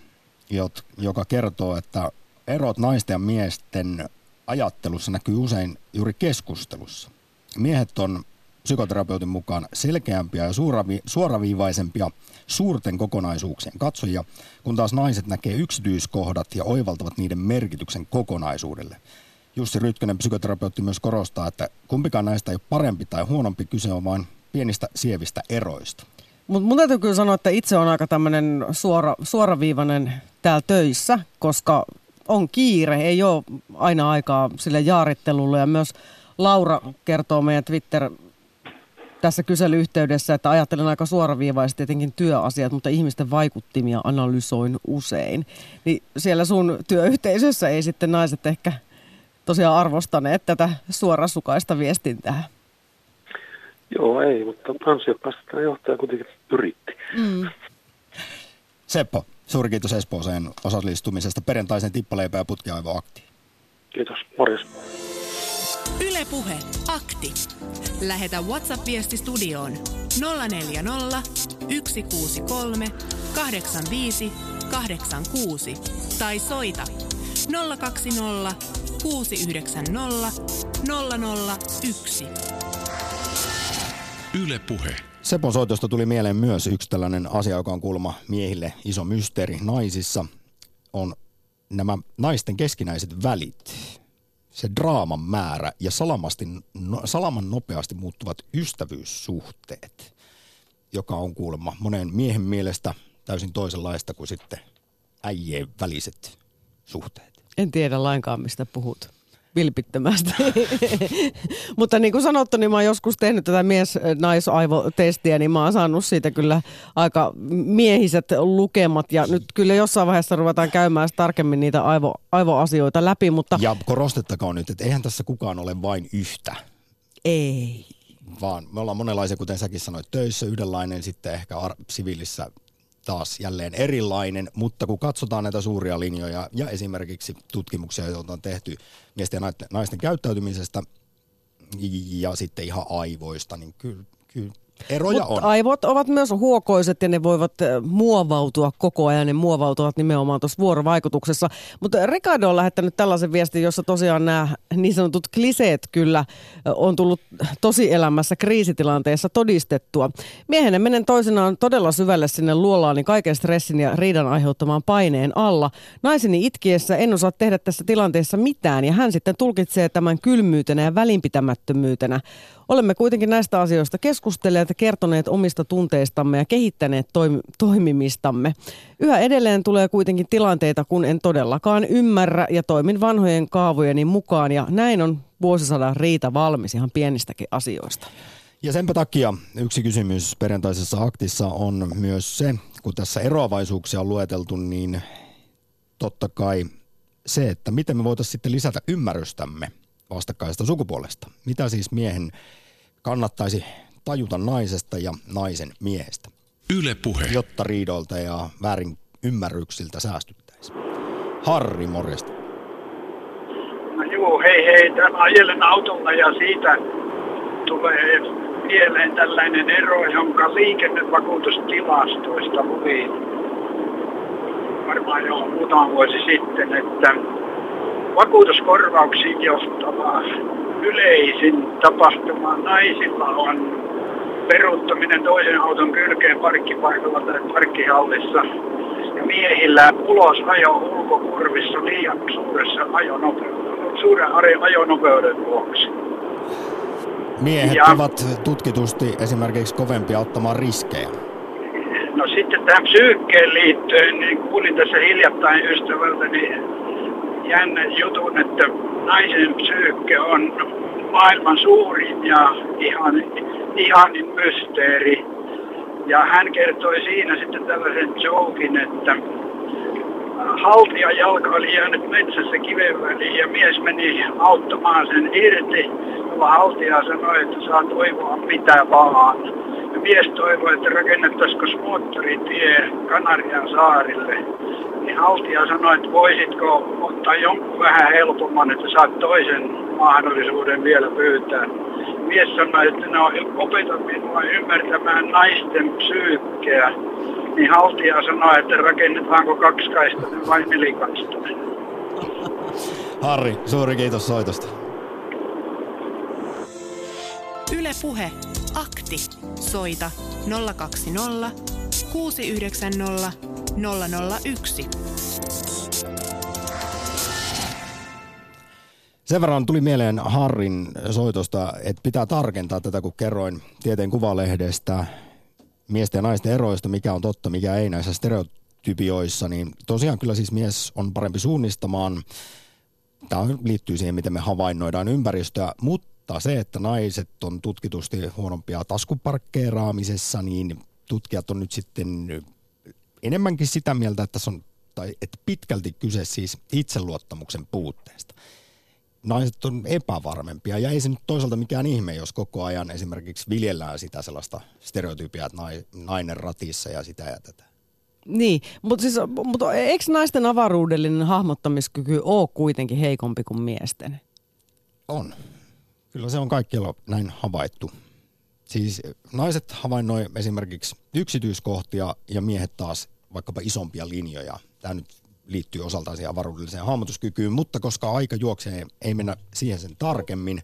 joka kertoo, että erot naisten ja miesten ajattelussa näkyy usein juuri keskustelussa. Miehet on psykoterapeutin mukaan selkeämpiä ja suoravi- suoraviivaisempia suurten kokonaisuuksien katsojia, kun taas naiset näkee yksityiskohdat ja oivaltavat niiden merkityksen kokonaisuudelle. Jussi Rytkönen psykoterapeutti myös korostaa, että kumpikaan näistä ei ole parempi tai huonompi, kyse on vain pienistä sievistä eroista. Mutta mun täytyy kyllä sanoa, että itse on aika tämmöinen suora, suoraviivainen täällä töissä, koska on kiire, ei ole aina aikaa sille jaarittelulle. Ja myös Laura kertoo meidän Twitter tässä kyselyyhteydessä, että ajattelen aika suoraviivaisesti tietenkin työasiat, mutta ihmisten vaikuttimia analysoin usein. Niin siellä sun työyhteisössä ei sitten naiset ehkä tosiaan arvostaneet tätä suorasukaista viestintää. Joo, ei, mutta ansiokkaasti tämä johtaja kuitenkin yritti. Mm. Seppo, suuri kiitos Espooseen osallistumisesta perjantaisen tippaleipä ja putkiaivoaktiin. Kiitos, morjes. Yle Puhe, akti. Lähetä WhatsApp-viesti studioon 040 163 85 86 tai soita 020 690 001. Yle Puhe. Sepon soitosta tuli mieleen myös yksi tällainen asia, joka on kuulemma miehille iso mysteeri naisissa, on nämä naisten keskinäiset välit. Se draaman määrä ja salamasti, no, salaman nopeasti muuttuvat ystävyyssuhteet, joka on kuulemma monen miehen mielestä täysin toisenlaista kuin sitten äijien väliset suhteet. En tiedä lainkaan, mistä puhut. Vilpittömästi. Mutta niin kuin sanottu, niin mä oon joskus tehnyt tätä mies-naisaivotestiä, niin mä oon saanut siitä kyllä aika miehiset lukemat. Ja nyt kyllä jossain vaiheessa ruvetaan käymään tarkemmin niitä aivo, aivoasioita läpi, mutta Ja korostettakoon nyt, että eihän tässä kukaan ole vain yhtä, ei. vaan me ollaan monenlaisia, kuten säkin sanoit, töissä yhdenlainen, sitten ehkä ar- siviilissä taas jälleen erilainen, mutta kun katsotaan näitä suuria linjoja ja esimerkiksi tutkimuksia, joita on tehty miesten ja naisten- käyttäytymisestä ja sitten ihan aivoista, niin kyllä, kyllä Eroja Mut on. aivot ovat myös huokoiset ja ne voivat eh, muovautua koko ajan. Ne muovautuvat nimenomaan tuossa vuorovaikutuksessa. Mutta Ricardo on lähettänyt tällaisen viestin, jossa tosiaan nämä niin sanotut kliseet kyllä eh, on tullut tosi elämässä kriisitilanteessa todistettua. Miehenä menen toisenaan todella syvälle sinne luolaani kaiken stressin ja riidan aiheuttamaan paineen alla. Naiseni itkiessä en osaa tehdä tässä tilanteessa mitään ja hän sitten tulkitsee tämän kylmyytenä ja välinpitämättömyytenä. Olemme kuitenkin näistä asioista keskustelleet ja kertoneet omista tunteistamme ja kehittäneet toim- toimimistamme. Yhä edelleen tulee kuitenkin tilanteita, kun en todellakaan ymmärrä ja toimin vanhojen kaavojeni mukaan ja näin on vuosisadan riita valmis ihan pienistäkin asioista. Ja senpä takia yksi kysymys perjantaisessa aktissa on myös se, kun tässä eroavaisuuksia on lueteltu, niin totta kai se, että miten me voitaisiin sitten lisätä ymmärrystämme vastakkaista sukupuolesta. Mitä siis miehen kannattaisi tajuta naisesta ja naisen miehestä, Yle Puhe. jotta riidoilta ja väärin ymmärryksiltä säästyttäisiin. Harri, morjesta. No juu, hei hei, täällä ajelen autolla ja siitä tulee mieleen tällainen ero, jonka liikennevakuutustilastoista luin varmaan jo muutama vuosi sitten, että vakuutuskorvauksiin johtava yleisin tapahtuma naisilla on peruuttaminen toisen auton kylkeen parkkipaikalla tai parkkihallissa ja miehillä ulosajo ulkokurvissa liian suuressa ajonopeudessa, suuren ajonopeuden vuoksi. Miehet Ja- ovat tutkitusti esimerkiksi kovempia ottamaan riskejä. No sitten tähän psyykkeen liittyen, niin kuulin tässä hiljattain ystävältäni jännän jutun, että naisen psyykke on maailman suurin ja ihan, ihanin mysteeri. Ja hän kertoi siinä sitten tällaisen jokin, että haltia jalka oli jäänyt metsässä kiven väliin ja mies meni auttamaan sen irti. Ja haltia sanoi, että saa toivoa mitä vaan. Mies toivoi, että rakennettaisiko moottoritie Kanarian saarille. Niin haltia sanoi, että voisitko ottaa jonkun vähän helpomman, että saat toisen mahdollisuuden vielä pyytää. Mies sanoi, että no opeta minua ymmärtämään naisten psyykkeä. Niin haltia sanoi, että rakennetaanko kaksikaistainen vai nelikaistainen. Harri, suuri kiitos soitosta. Yle Puhe. Akti. Soita 020 690 001. Sen verran tuli mieleen Harrin soitosta, että pitää tarkentaa tätä, kun kerroin tieteen kuvalehdestä miesten ja naisten eroista, mikä on totta, mikä ei näissä stereotypioissa, niin tosiaan kyllä siis mies on parempi suunnistamaan. Tämä liittyy siihen, miten me havainnoidaan ympäristöä, mutta se, että naiset on tutkitusti huonompia taskuparkkeeraamisessa, niin tutkijat on nyt sitten enemmänkin sitä mieltä, että tässä on tai että pitkälti kyse siis itseluottamuksen puutteesta naiset on epävarmempia ja ei se nyt toisaalta mikään ihme, jos koko ajan esimerkiksi viljellään sitä sellaista stereotypia, että nai- nainen ratissa ja sitä ja tätä. Niin, mutta siis, mutta eikö naisten avaruudellinen hahmottamiskyky ole kuitenkin heikompi kuin miesten? On. Kyllä se on kaikkialla näin havaittu. Siis naiset havainnoi esimerkiksi yksityiskohtia ja miehet taas vaikkapa isompia linjoja. Tämä nyt liittyy osaltaan siihen avaruudelliseen hahmotuskykyyn, mutta koska aika juoksee, ei mennä siihen sen tarkemmin.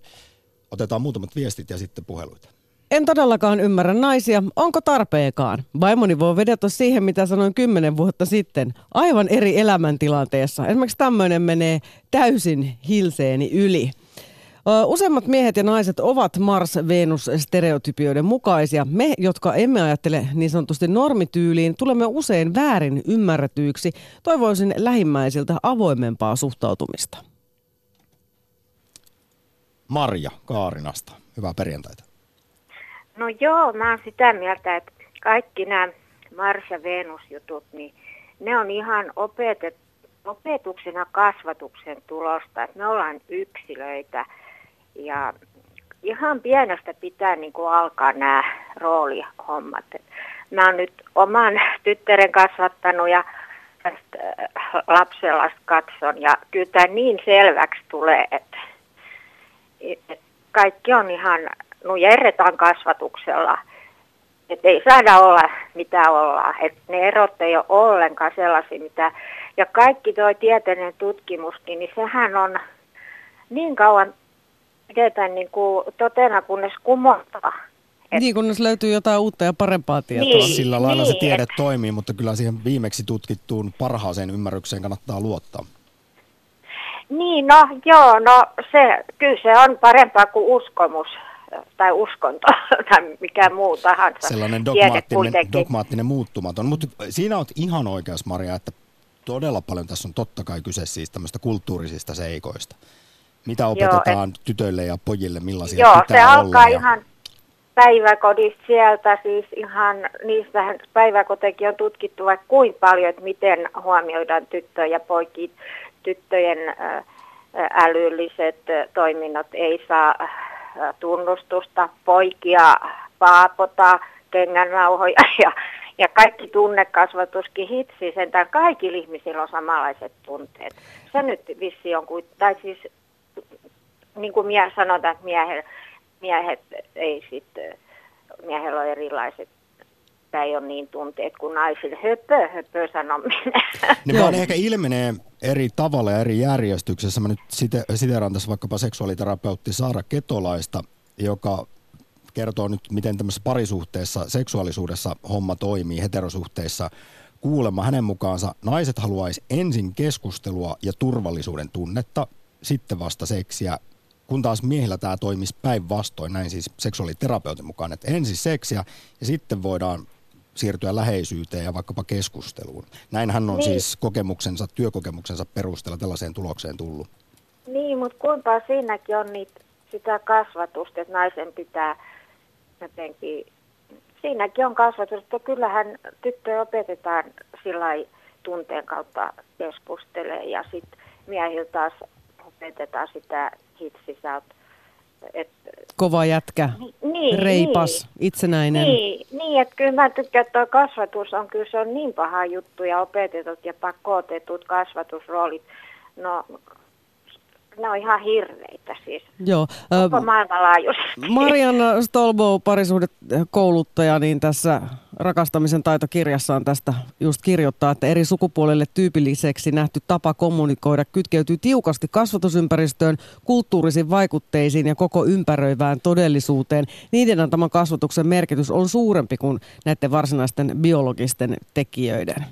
Otetaan muutamat viestit ja sitten puheluita. En todellakaan ymmärrä naisia. Onko tarpeekaan? Vaimoni voi vedota siihen, mitä sanoin kymmenen vuotta sitten. Aivan eri elämäntilanteessa. Esimerkiksi tämmöinen menee täysin hilseeni yli. Useimmat miehet ja naiset ovat Mars-Venus-stereotypioiden mukaisia. Me, jotka emme ajattele niin sanotusti normityyliin, tulemme usein väärin ymmärretyiksi. Toivoisin lähimmäisiltä avoimempaa suhtautumista. Marja Kaarinasta, hyvää perjantaita. No joo, mä oon sitä mieltä, että kaikki nämä Mars- ja Venus-jutut, niin ne on ihan opetet, opetuksen ja kasvatuksen tulosta. Että me ollaan yksilöitä ja ihan pienestä pitää niin kuin alkaa nämä roolihommat. Mä oon nyt oman tyttären kasvattanut ja äh, lapselasta katson ja kyllä tämä niin selväksi tulee, että kaikki on ihan, nujerretaan kasvatuksella että ei saada olla mitä ollaan. Että ne erot ei ole ollenkaan sellaisia, mitä... Ja kaikki tuo tieteellinen tutkimuskin, niin sehän on niin kauan pidetään niin kuin totena, kunnes kumotaan. Et... Niin, kunnes löytyy jotain uutta ja parempaa tietoa. Niin, Sillä lailla niin, se tiede et... toimii, mutta kyllä siihen viimeksi tutkittuun parhaaseen ymmärrykseen kannattaa luottaa. Niin, no joo, no se, kyllä se on parempaa kuin uskomus tai uskonto tai mikä muu tahansa. Sellainen dogmaattinen, dogmaattinen muuttumaton. Mutta siinä olet ihan oikeassa, Maria, että todella paljon tässä on totta kai kyse siis tämmöistä kulttuurisista seikoista. Mitä opetetaan Joo, et, tytöille ja pojille, millaisia Joo, pitää se alkaa olla. ihan päiväkodista sieltä, siis ihan niistähän päiväkotekin on tutkittu vaikka kuinka paljon, että miten huomioidaan tyttöjä ja poikia, tyttöjen älylliset toiminnot ei saa tunnustusta, poikia paapota, kengänrauhoja ja, ja kaikki tunnekasvatuskin hitsi, sentään kaikilla ihmisillä on samanlaiset tunteet. Se nyt vissi on kuin, tai siis niin kuin mie sanotaan, että miehet, miehet ei sitten, miehellä on erilaiset tämä ei ole niin tunteet kuin naisilla. Höpö, höpö sanominen. Ne vaan ehkä ilmenee eri tavalla ja eri järjestyksessä. Mä nyt siteeraan tässä vaikkapa seksuaaliterapeutti Saara Ketolaista, joka kertoo nyt, miten tämmöisessä parisuhteessa, seksuaalisuudessa homma toimii, heterosuhteissa. Kuulemma hänen mukaansa naiset haluaisi ensin keskustelua ja turvallisuuden tunnetta, sitten vasta seksiä, kun taas miehillä tämä toimisi päinvastoin, näin siis seksuaaliterapeutin mukaan, että ensin seksiä ja sitten voidaan siirtyä läheisyyteen ja vaikkapa keskusteluun. Näin hän on niin. siis kokemuksensa, työkokemuksensa perusteella tällaiseen tulokseen tullut. Niin, mutta kuinka siinäkin on niitä, sitä kasvatusta, että naisen pitää jotenkin, siinäkin on kasvatus, että kyllähän tyttöjä opetetaan sillä tunteen kautta keskustelee ja sitten miehiltä taas opetetaan sitä hitsisältä et, Kova jätkä, niin, reipas, niin, itsenäinen. Niin, niin että kyllä mä tykkään, että kasvatus on kyllä se on niin paha juttu ja opetetut ja pakotetut kasvatusroolit. No ne on ihan hirveitä siis. Joo. Koko maailmanlaajuisesti. Marianna Stolbo, parisuhdekouluttaja, niin tässä rakastamisen taitokirjassaan tästä just kirjoittaa, että eri sukupuolille tyypilliseksi nähty tapa kommunikoida kytkeytyy tiukasti kasvatusympäristöön, kulttuurisiin vaikutteisiin ja koko ympäröivään todellisuuteen. Niiden antaman kasvatuksen merkitys on suurempi kuin näiden varsinaisten biologisten tekijöiden.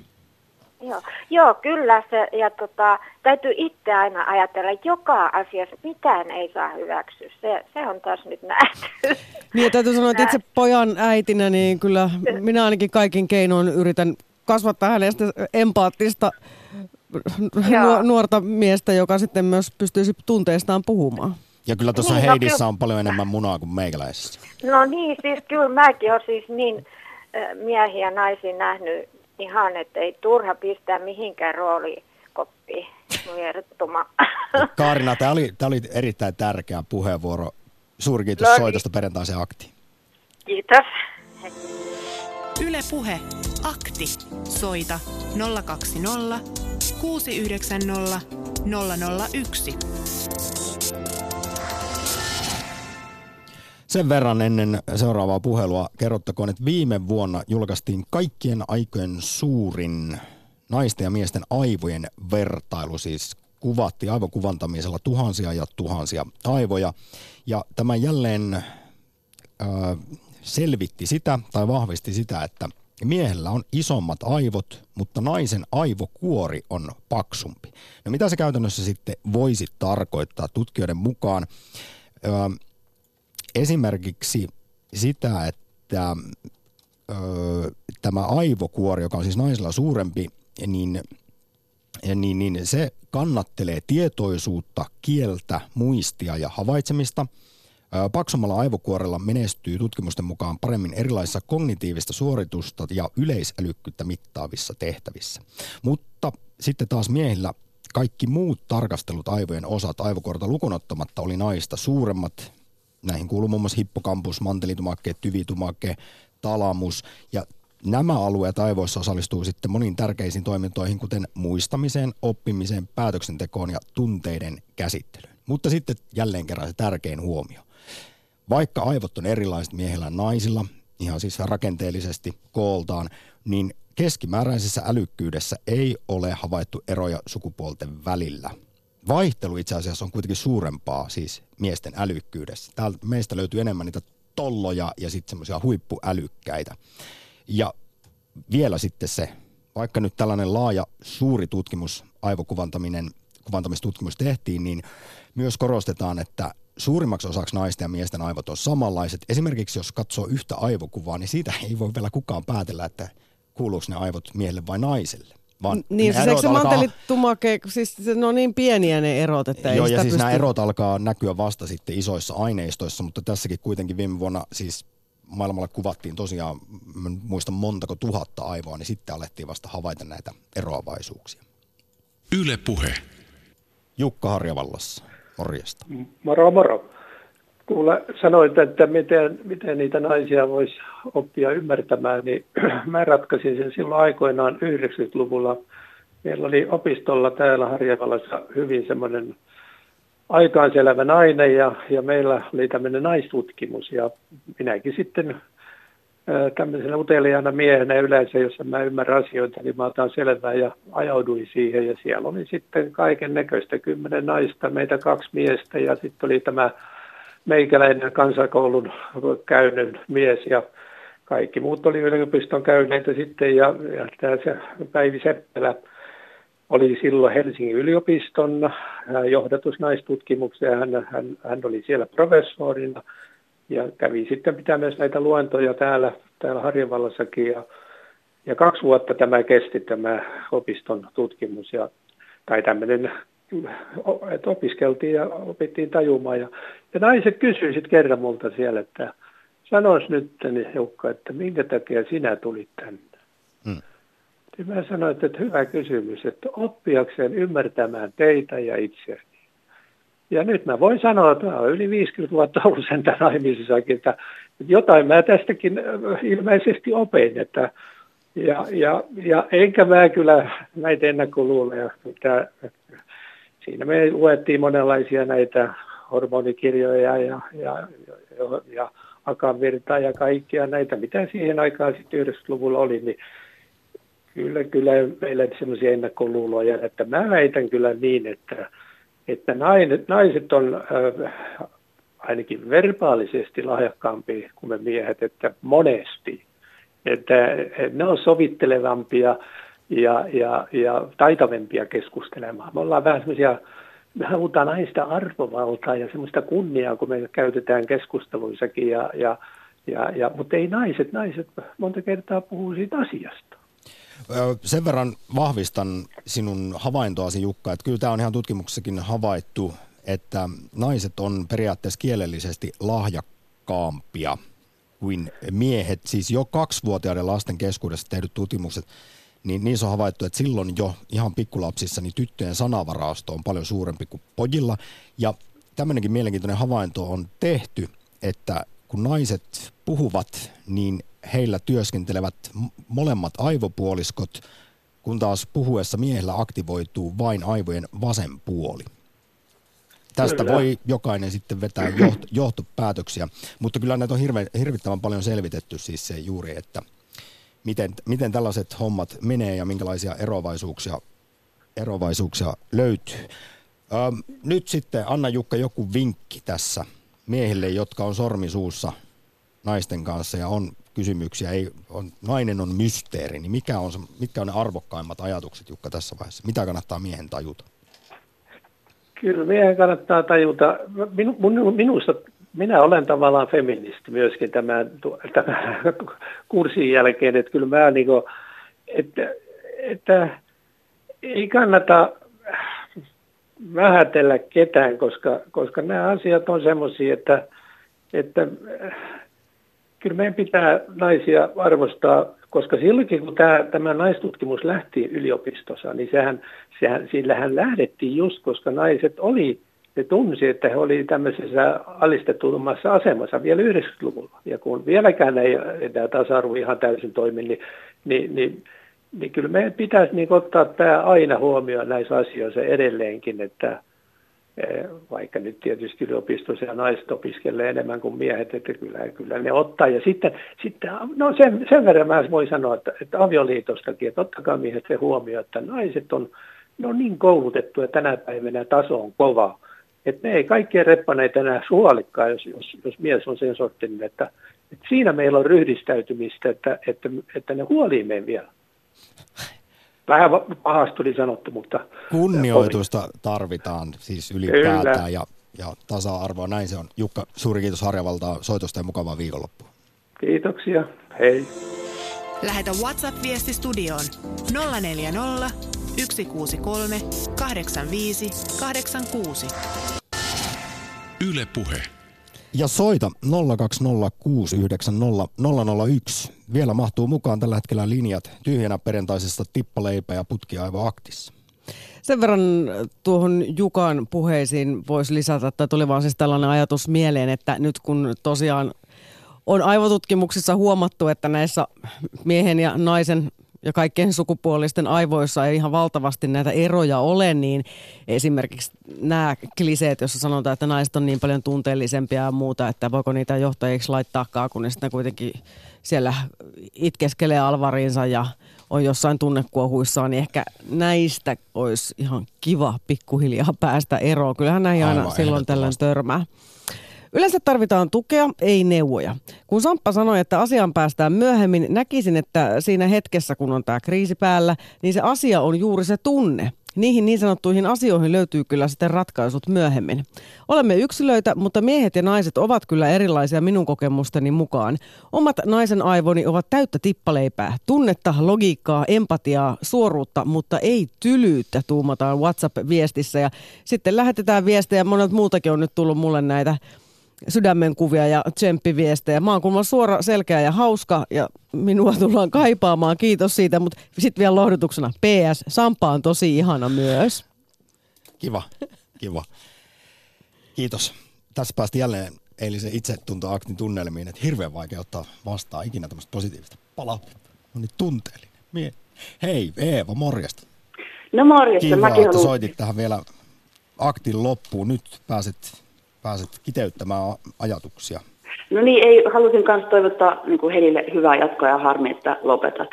Joo, Joo kyllä se, ja tota, täytyy itse aina ajatella, että joka asiassa mitään ei saa hyväksyä. Se, se on taas nyt nähty. Niin, täytyy sanoa, että itse pojan äitinä, niin kyllä minä ainakin kaikin keinoin yritän kasvattaa hänestä empaattista nuorta miestä, joka sitten myös pystyisi tunteistaan puhumaan. Ja kyllä tuossa niin, no Heidissä no, on paljon enemmän munaa kuin meikäläisessä. No niin, siis kyllä mäkin olen siis niin miehiä ja naisia nähnyt ihan, että ei turha pistää mihinkään roolikoppiin. Kaarina, tämä oli, tämä oli erittäin tärkeä puheenvuoro. Suuri kiitos no, soitosta perjantaisen aktiin. Kiitos. Yle Puhe. Akti. Soita 020 690 001. Sen verran ennen seuraavaa puhelua kerrottakoon, että viime vuonna julkaistiin kaikkien aikojen suurin naisten ja miesten aivojen vertailu, siis kuvattiin aivokuvantamisella tuhansia ja tuhansia aivoja. Ja tämä jälleen äh, selvitti sitä tai vahvisti sitä, että miehellä on isommat aivot, mutta naisen aivokuori on paksumpi. No mitä se käytännössä sitten voisi tarkoittaa tutkijoiden mukaan? Esimerkiksi sitä, että ö, tämä aivokuori, joka on siis naisilla suurempi, niin, niin, niin se kannattelee tietoisuutta, kieltä, muistia ja havaitsemista. Paksummalla aivokuorella menestyy tutkimusten mukaan paremmin erilaisissa kognitiivista suoritusta ja yleisälykkyyttä mittaavissa tehtävissä. Mutta sitten taas miehillä kaikki muut tarkastelut aivojen osat aivokuorta lukunottamatta oli naista suuremmat Näihin kuuluu muun muassa hippokampus, mantelitumakke, tyvitumakke, talamus ja nämä alueet aivoissa osallistuu sitten moniin tärkeisiin toimintoihin, kuten muistamiseen, oppimiseen, päätöksentekoon ja tunteiden käsittelyyn. Mutta sitten jälleen kerran se tärkein huomio. Vaikka aivot on erilaiset miehillä ja naisilla, ihan siis rakenteellisesti kooltaan, niin keskimääräisessä älykkyydessä ei ole havaittu eroja sukupuolten välillä. Vaihtelu itse asiassa on kuitenkin suurempaa siis miesten älykkyydessä. Täältä meistä löytyy enemmän niitä tolloja ja sitten semmoisia huippuälykkäitä. Ja vielä sitten se, vaikka nyt tällainen laaja suuri tutkimus, aivokuvantaminen, kuvantamistutkimus tehtiin, niin myös korostetaan, että suurimmaksi osaksi naisten ja miesten aivot on samanlaiset. Esimerkiksi jos katsoo yhtä aivokuvaa, niin siitä ei voi vielä kukaan päätellä, että kuuluuko ne aivot miehelle vai naiselle. Vaan niin, siis eikö se alkaa... tumake, siis ne on niin pieniä ne erot, että Joo, ei ja sitä siis pysty... nämä erot alkaa näkyä vasta sitten isoissa aineistoissa, mutta tässäkin kuitenkin viime vuonna siis maailmalla kuvattiin tosiaan, mä muistan montako tuhatta aivoa, niin sitten alettiin vasta havaita näitä eroavaisuuksia. Yle Puhe. Jukka Harjavallassa, morjesta. Moro moro. Kuule, sanoit, että miten, miten niitä naisia voisi oppia ymmärtämään, niin mä ratkaisin sen silloin aikoinaan 90-luvulla. Meillä oli opistolla täällä Harjavallassa hyvin semmoinen aikaanselvä nainen ja, ja meillä oli tämmöinen naistutkimus ja minäkin sitten tämmöisenä uteliaana miehenä yleensä, jos mä ymmärrän asioita, niin mä otan selvää ja ajauduin siihen. Ja siellä oli sitten kaiken näköistä, kymmenen naista, meitä kaksi miestä ja sitten oli tämä meikäläinen kansakoulun käynyt mies ja kaikki muut oli yliopiston käyneitä sitten ja, ja tämä se Päivi Seppälä oli silloin Helsingin yliopiston johdatusnaistutkimuksia. Hän, hän, hän oli siellä professorina ja kävi sitten pitää myös näitä luentoja täällä, täällä Harjavallassakin. Ja, ja kaksi vuotta tämä kesti tämä opiston tutkimus ja, tai tämmöinen, että opiskeltiin ja opittiin tajumaan. Ja, ja naiset kysyivät sitten kerran multa siellä, että sanois nyt, niin Jukka, että minkä takia sinä tulit tänne? Hmm. Ja mä sanoin, että hyvä kysymys, että oppiakseen ymmärtämään teitä ja itseäni. Ja nyt mä voin sanoa, että mä olen yli 50 vuotta ollut sen naimisissakin, että jotain mä tästäkin äh, ilmeisesti opin, että ja, ja, ja enkä mä kyllä näitä ennakkoluuleja, mitä siinä me luettiin monenlaisia näitä hormonikirjoja ja, ja, ja, ja akavirtaa ja kaikkia näitä, mitä siihen aikaan sitten 90-luvulla oli, niin kyllä, kyllä meillä sellaisia ennakkoluuloja, että mä väitän kyllä niin, että että naiset, naiset on äh, ainakin verbaalisesti lahjakkaampia kuin me miehet, että monesti. Että ne on sovittelevampia ja, ja, ja taitavempia keskustelemaan. Me ollaan vähän semmoisia, me halutaan naista arvovaltaa ja semmoista kunniaa, kun me käytetään keskusteluissakin, ja, ja, ja, ja, mutta ei naiset, naiset monta kertaa puhuu siitä asiasta. Sen verran vahvistan sinun havaintoasi Jukka, että kyllä tämä on ihan tutkimuksessakin havaittu, että naiset on periaatteessa kielellisesti lahjakkaampia kuin miehet. Siis jo kaksivuotiaiden lasten keskuudessa tehdyt tutkimukset, niin niissä on havaittu, että silloin jo ihan pikkulapsissa niin tyttöjen sanavarasto on paljon suurempi kuin pojilla. Ja tämmöinenkin mielenkiintoinen havainto on tehty, että kun naiset puhuvat, niin heillä työskentelevät molemmat aivopuoliskot, kun taas puhuessa miehellä aktivoituu vain aivojen vasen puoli. Tästä kyllä. voi jokainen sitten vetää joht- johtopäätöksiä, mutta kyllä näitä on hirve, hirvittävän paljon selvitetty siis se juuri, että miten, miten tällaiset hommat menee ja minkälaisia eroavaisuuksia, eroavaisuuksia löytyy. Ö, nyt sitten Anna Jukka joku vinkki tässä miehille, jotka on sormisuussa naisten kanssa ja on kysymyksiä, ei, on, nainen on mysteeri, niin mikä on mitkä on ne arvokkaimmat ajatukset Jukka tässä vaiheessa? Mitä kannattaa miehen tajuta? Kyllä miehen kannattaa tajuta. Minu, minusta, minä olen tavallaan feministi myöskin tämän, tämän kurssin jälkeen, että kyllä mä niin kuin, että, että ei kannata vähätellä ketään, koska, koska nämä asiat on semmoisia, että, että kyllä meidän pitää naisia arvostaa, koska silloinkin kun tämä, tämä naistutkimus lähti yliopistossa, niin sehän, sehän, sillähän lähdettiin just, koska naiset oli, ne tunsi, että he olivat tämmöisessä alistetummassa asemassa vielä 90-luvulla. Ja kun vieläkään ei, tämä tasa-arvo ihan täysin toimi, niin, niin, niin, niin kyllä meidän pitäisi niin ottaa tämä aina huomioon näissä asioissa edelleenkin, että, Eh, vaikka nyt tietysti yliopistossa ja naiset opiskelee enemmän kuin miehet, että kyllä, kyllä ne ottaa. Ja sitten, sitten no sen, sen verran mä voin sanoa, että, että avioliitostakin, että ottakaa miehet se huomioon, että naiset on, ne on niin koulutettu ja tänä päivänä taso on kova, että ne ei kaikkien reppaneita enää suolikkaan, jos, jos, jos mies on sen sorttinen, että, että siinä meillä on ryhdistäytymistä, että, että, että ne huolii meidän vielä. Vähän pahasti tuli sanottu, mutta... Kunnioitusta tarvitaan siis ylipäätään ja, ja tasa-arvoa. Näin se on. Jukka, suuri kiitos Harjavaltaa soitosta ja mukavaa viikonloppua. Kiitoksia. Hei. Lähetä WhatsApp-viesti studioon 040 163 85 86. Yle Puhe. Ja soita 020690001. Vielä mahtuu mukaan tällä hetkellä linjat tyhjänä perjantaisesta tippaleipä ja putkiaivo aktissa. Sen verran tuohon Jukan puheisiin voisi lisätä, että tuli vaan siis tällainen ajatus mieleen, että nyt kun tosiaan on aivotutkimuksissa huomattu, että näissä miehen ja naisen ja kaikkien sukupuolisten aivoissa ei ihan valtavasti näitä eroja ole, niin esimerkiksi nämä kliseet, joissa sanotaan, että naiset on niin paljon tunteellisempia ja muuta, että voiko niitä johtajiksi laittaakaan, kun ne sitten kuitenkin siellä itkeskelee alvariinsa ja on jossain tunnekuohuissaan, niin ehkä näistä olisi ihan kiva pikkuhiljaa päästä eroon. Kyllähän näihin aina Aivan, silloin tällöin törmää. Yleensä tarvitaan tukea, ei neuvoja. Kun Samppa sanoi, että asiaan päästään myöhemmin, näkisin, että siinä hetkessä, kun on tämä kriisi päällä, niin se asia on juuri se tunne. Niihin niin sanottuihin asioihin löytyy kyllä sitten ratkaisut myöhemmin. Olemme yksilöitä, mutta miehet ja naiset ovat kyllä erilaisia minun kokemusteni mukaan. Omat naisen aivoni ovat täyttä tippaleipää. Tunnetta, logiikkaa, empatiaa, suoruutta, mutta ei tylyyttä, tuumataan WhatsApp-viestissä. Ja sitten lähetetään viestejä, monet muutakin on nyt tullut mulle näitä sydämenkuvia ja tsemppiviestejä. Mä oon kuulemma suora, selkeä ja hauska ja minua tullaan kaipaamaan. Kiitos siitä, mutta sitten vielä lohdutuksena. PS, Sampa on tosi ihana myös. Kiva, kiva. Kiitos. Tässä päästi jälleen eilisen itsetuntoaktin tunnelmiin, että hirveän vaikea ottaa vastaan ikinä tämmöistä positiivista palautetta. No niin, tunteellinen. Mie. Hei, Eeva, morjesta. No morjesta. Kiva, Mäkin että soitit tähän vielä aktin loppuun. Nyt pääset pääset kiteyttämään ajatuksia? No niin, ei, halusin myös toivottaa niin kuin Helille hyvää jatkoa ja harmi, että lopetat.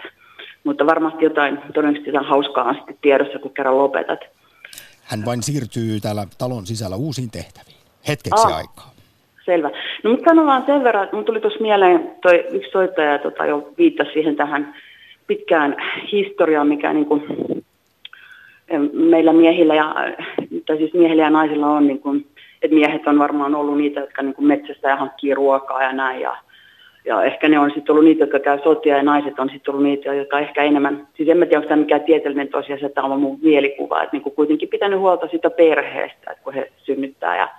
Mutta varmasti jotain todennäköisesti jotain hauskaa on sitten tiedossa, kun kerran lopetat. Hän vain siirtyy täällä talon sisällä uusiin tehtäviin. Hetkeksi ah, aikaa. Selvä. No mutta sanon vaan sen verran, että mun tuli tuossa mieleen, toi yksi soittaja tota, jo viittasi siihen tähän pitkään historiaan, mikä niin kuin, meillä miehillä ja, tai siis miehillä ja naisilla on niin kuin, että miehet on varmaan ollut niitä, jotka niin kuin metsästä ja hankkii ruokaa ja näin. Ja, ja ehkä ne on sitten ollut niitä, jotka käy sotia ja naiset on sitten ollut niitä, jotka ehkä enemmän, siis en mä tiedä, onko tämä mikään tieteellinen tosiasia, että on mun mielikuva, että niin kuin kuitenkin pitänyt huolta sitä perheestä, että kun he synnyttää ja,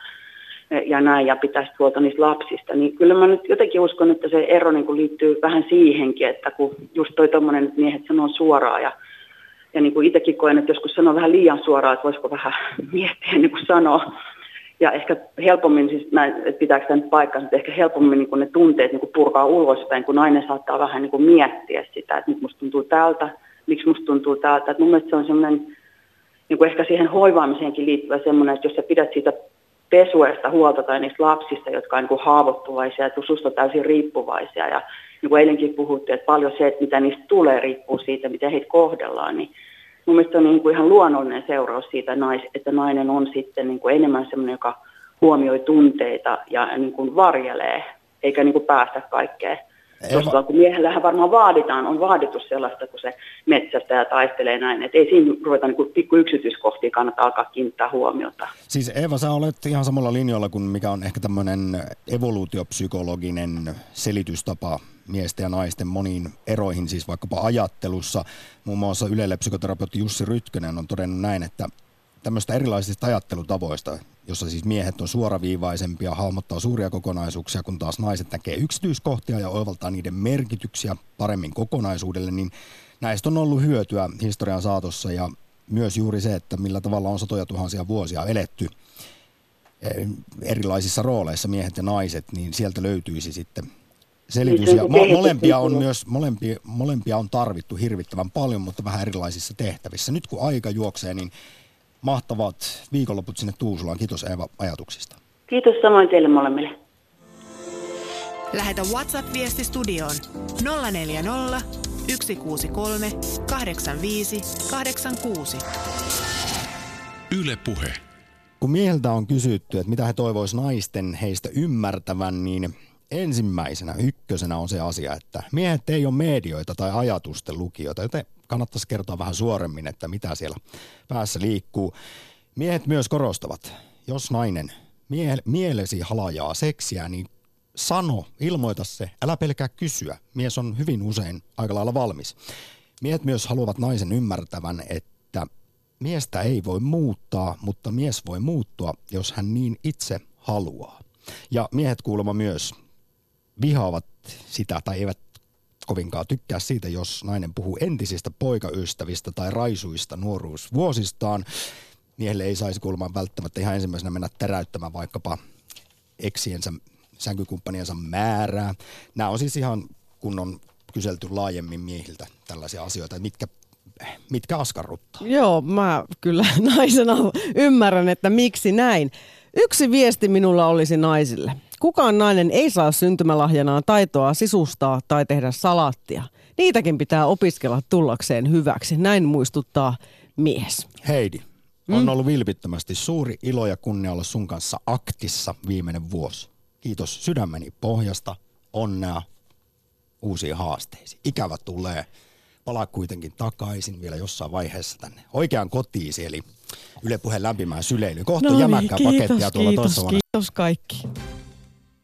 ja näin ja pitäisi huolta niistä lapsista, niin kyllä mä nyt jotenkin uskon, että se ero niin kuin liittyy vähän siihenkin, että kun just toi tommonen, että miehet sanoo suoraan ja ja niin kuin itsekin koen, että joskus sanoo vähän liian suoraan, että voisiko vähän miettiä niin kuin sanoa, ja ehkä helpommin, siis mä, että pitääkö tämä nyt paikkansa, että ehkä helpommin niin ne tunteet niin purkaa ulospäin, kun nainen saattaa vähän niin miettiä sitä, että nyt musta tuntuu tältä, miksi musta tuntuu tältä. Että mun mielestä se on semmoinen, niin kuin ehkä siihen hoivaamiseenkin liittyvä semmoinen, että jos sä pidät siitä pesuesta huolta tai niistä lapsista, jotka on niin kuin haavoittuvaisia ja susta täysin riippuvaisia. Ja niin kuin eilenkin puhuttiin, että paljon se, että mitä niistä tulee, riippuu siitä, miten heitä kohdellaan. Niin mun mielestä on niin kuin ihan luonnollinen seuraus siitä, että nainen on sitten niin kuin enemmän sellainen, joka huomioi tunteita ja niin kuin varjelee, eikä niin kuin päästä kaikkeen. Koska kun miehellähän varmaan vaaditaan, on vaadittu sellaista, kun se metsästä ja taistelee näin, että ei siinä ruveta niin pikku yksityiskohtia kannata alkaa kiinnittää huomiota. Siis Eeva, sä olet ihan samalla linjalla kuin mikä on ehkä tämmöinen evoluutiopsykologinen selitystapa miesten ja naisten moniin eroihin, siis vaikkapa ajattelussa. Muun muassa Ylelle psykoterapeutti Jussi Rytkönen on todennut näin, että tämmöistä erilaisista ajattelutavoista, jossa siis miehet on suoraviivaisempia, hahmottaa suuria kokonaisuuksia, kun taas naiset näkee yksityiskohtia ja oivaltaa niiden merkityksiä paremmin kokonaisuudelle, niin näistä on ollut hyötyä historian saatossa ja myös juuri se, että millä tavalla on satoja tuhansia vuosia eletty eh, erilaisissa rooleissa miehet ja naiset, niin sieltä löytyisi sitten selitys. Ja mo- molempia on myös, molempia, molempia on tarvittu hirvittävän paljon, mutta vähän erilaisissa tehtävissä. Nyt kun aika juoksee, niin mahtavat viikonloput sinne Tuusulaan. Kiitos Eeva ajatuksista. Kiitos samoin teille molemmille. Lähetä WhatsApp-viesti studioon 040 163 85 86. Yle Puhe. Kun mieheltä on kysytty, että mitä he toivois naisten heistä ymmärtävän, niin ensimmäisenä ykkösenä on se asia, että miehet ei ole medioita tai ajatusten lukijoita, joten kannattaisi kertoa vähän suoremmin, että mitä siellä päässä liikkuu. Miehet myös korostavat, jos nainen mie- mielesi halajaa seksiä, niin sano, ilmoita se, älä pelkää kysyä. Mies on hyvin usein aika lailla valmis. Miehet myös haluavat naisen ymmärtävän, että miestä ei voi muuttaa, mutta mies voi muuttua, jos hän niin itse haluaa. Ja miehet kuulemma myös vihaavat sitä tai eivät kovinkaan tykkää siitä, jos nainen puhuu entisistä poikaystävistä tai raisuista nuoruusvuosistaan. Miehelle ei saisi kuulemma välttämättä ihan ensimmäisenä mennä täräyttämään vaikkapa eksiensä, sänkykumppaniensa määrää. Nämä on siis ihan, kun on kyselty laajemmin miehiltä tällaisia asioita, mitkä mitkä askarruttaa. Joo, mä kyllä naisena ymmärrän, että miksi näin. Yksi viesti minulla olisi naisille. Kukaan nainen ei saa syntymälahjanaan taitoa sisustaa tai tehdä salaattia. Niitäkin pitää opiskella tullakseen hyväksi. Näin muistuttaa mies. Heidi, on mm. ollut vilpittömästi suuri ilo ja kunnia olla sun kanssa aktissa viimeinen vuosi. Kiitos sydämeni pohjasta, onnea uusiin haasteisiin. Ikävä tulee. Palaa kuitenkin takaisin vielä jossain vaiheessa tänne oikeaan kotiisi, eli Yle Puheen lämpimään syleilyyn. Kohta No niin, jämäkkää kiitos, pakettia tuolla kiitos, toisessa kiitos kaikki.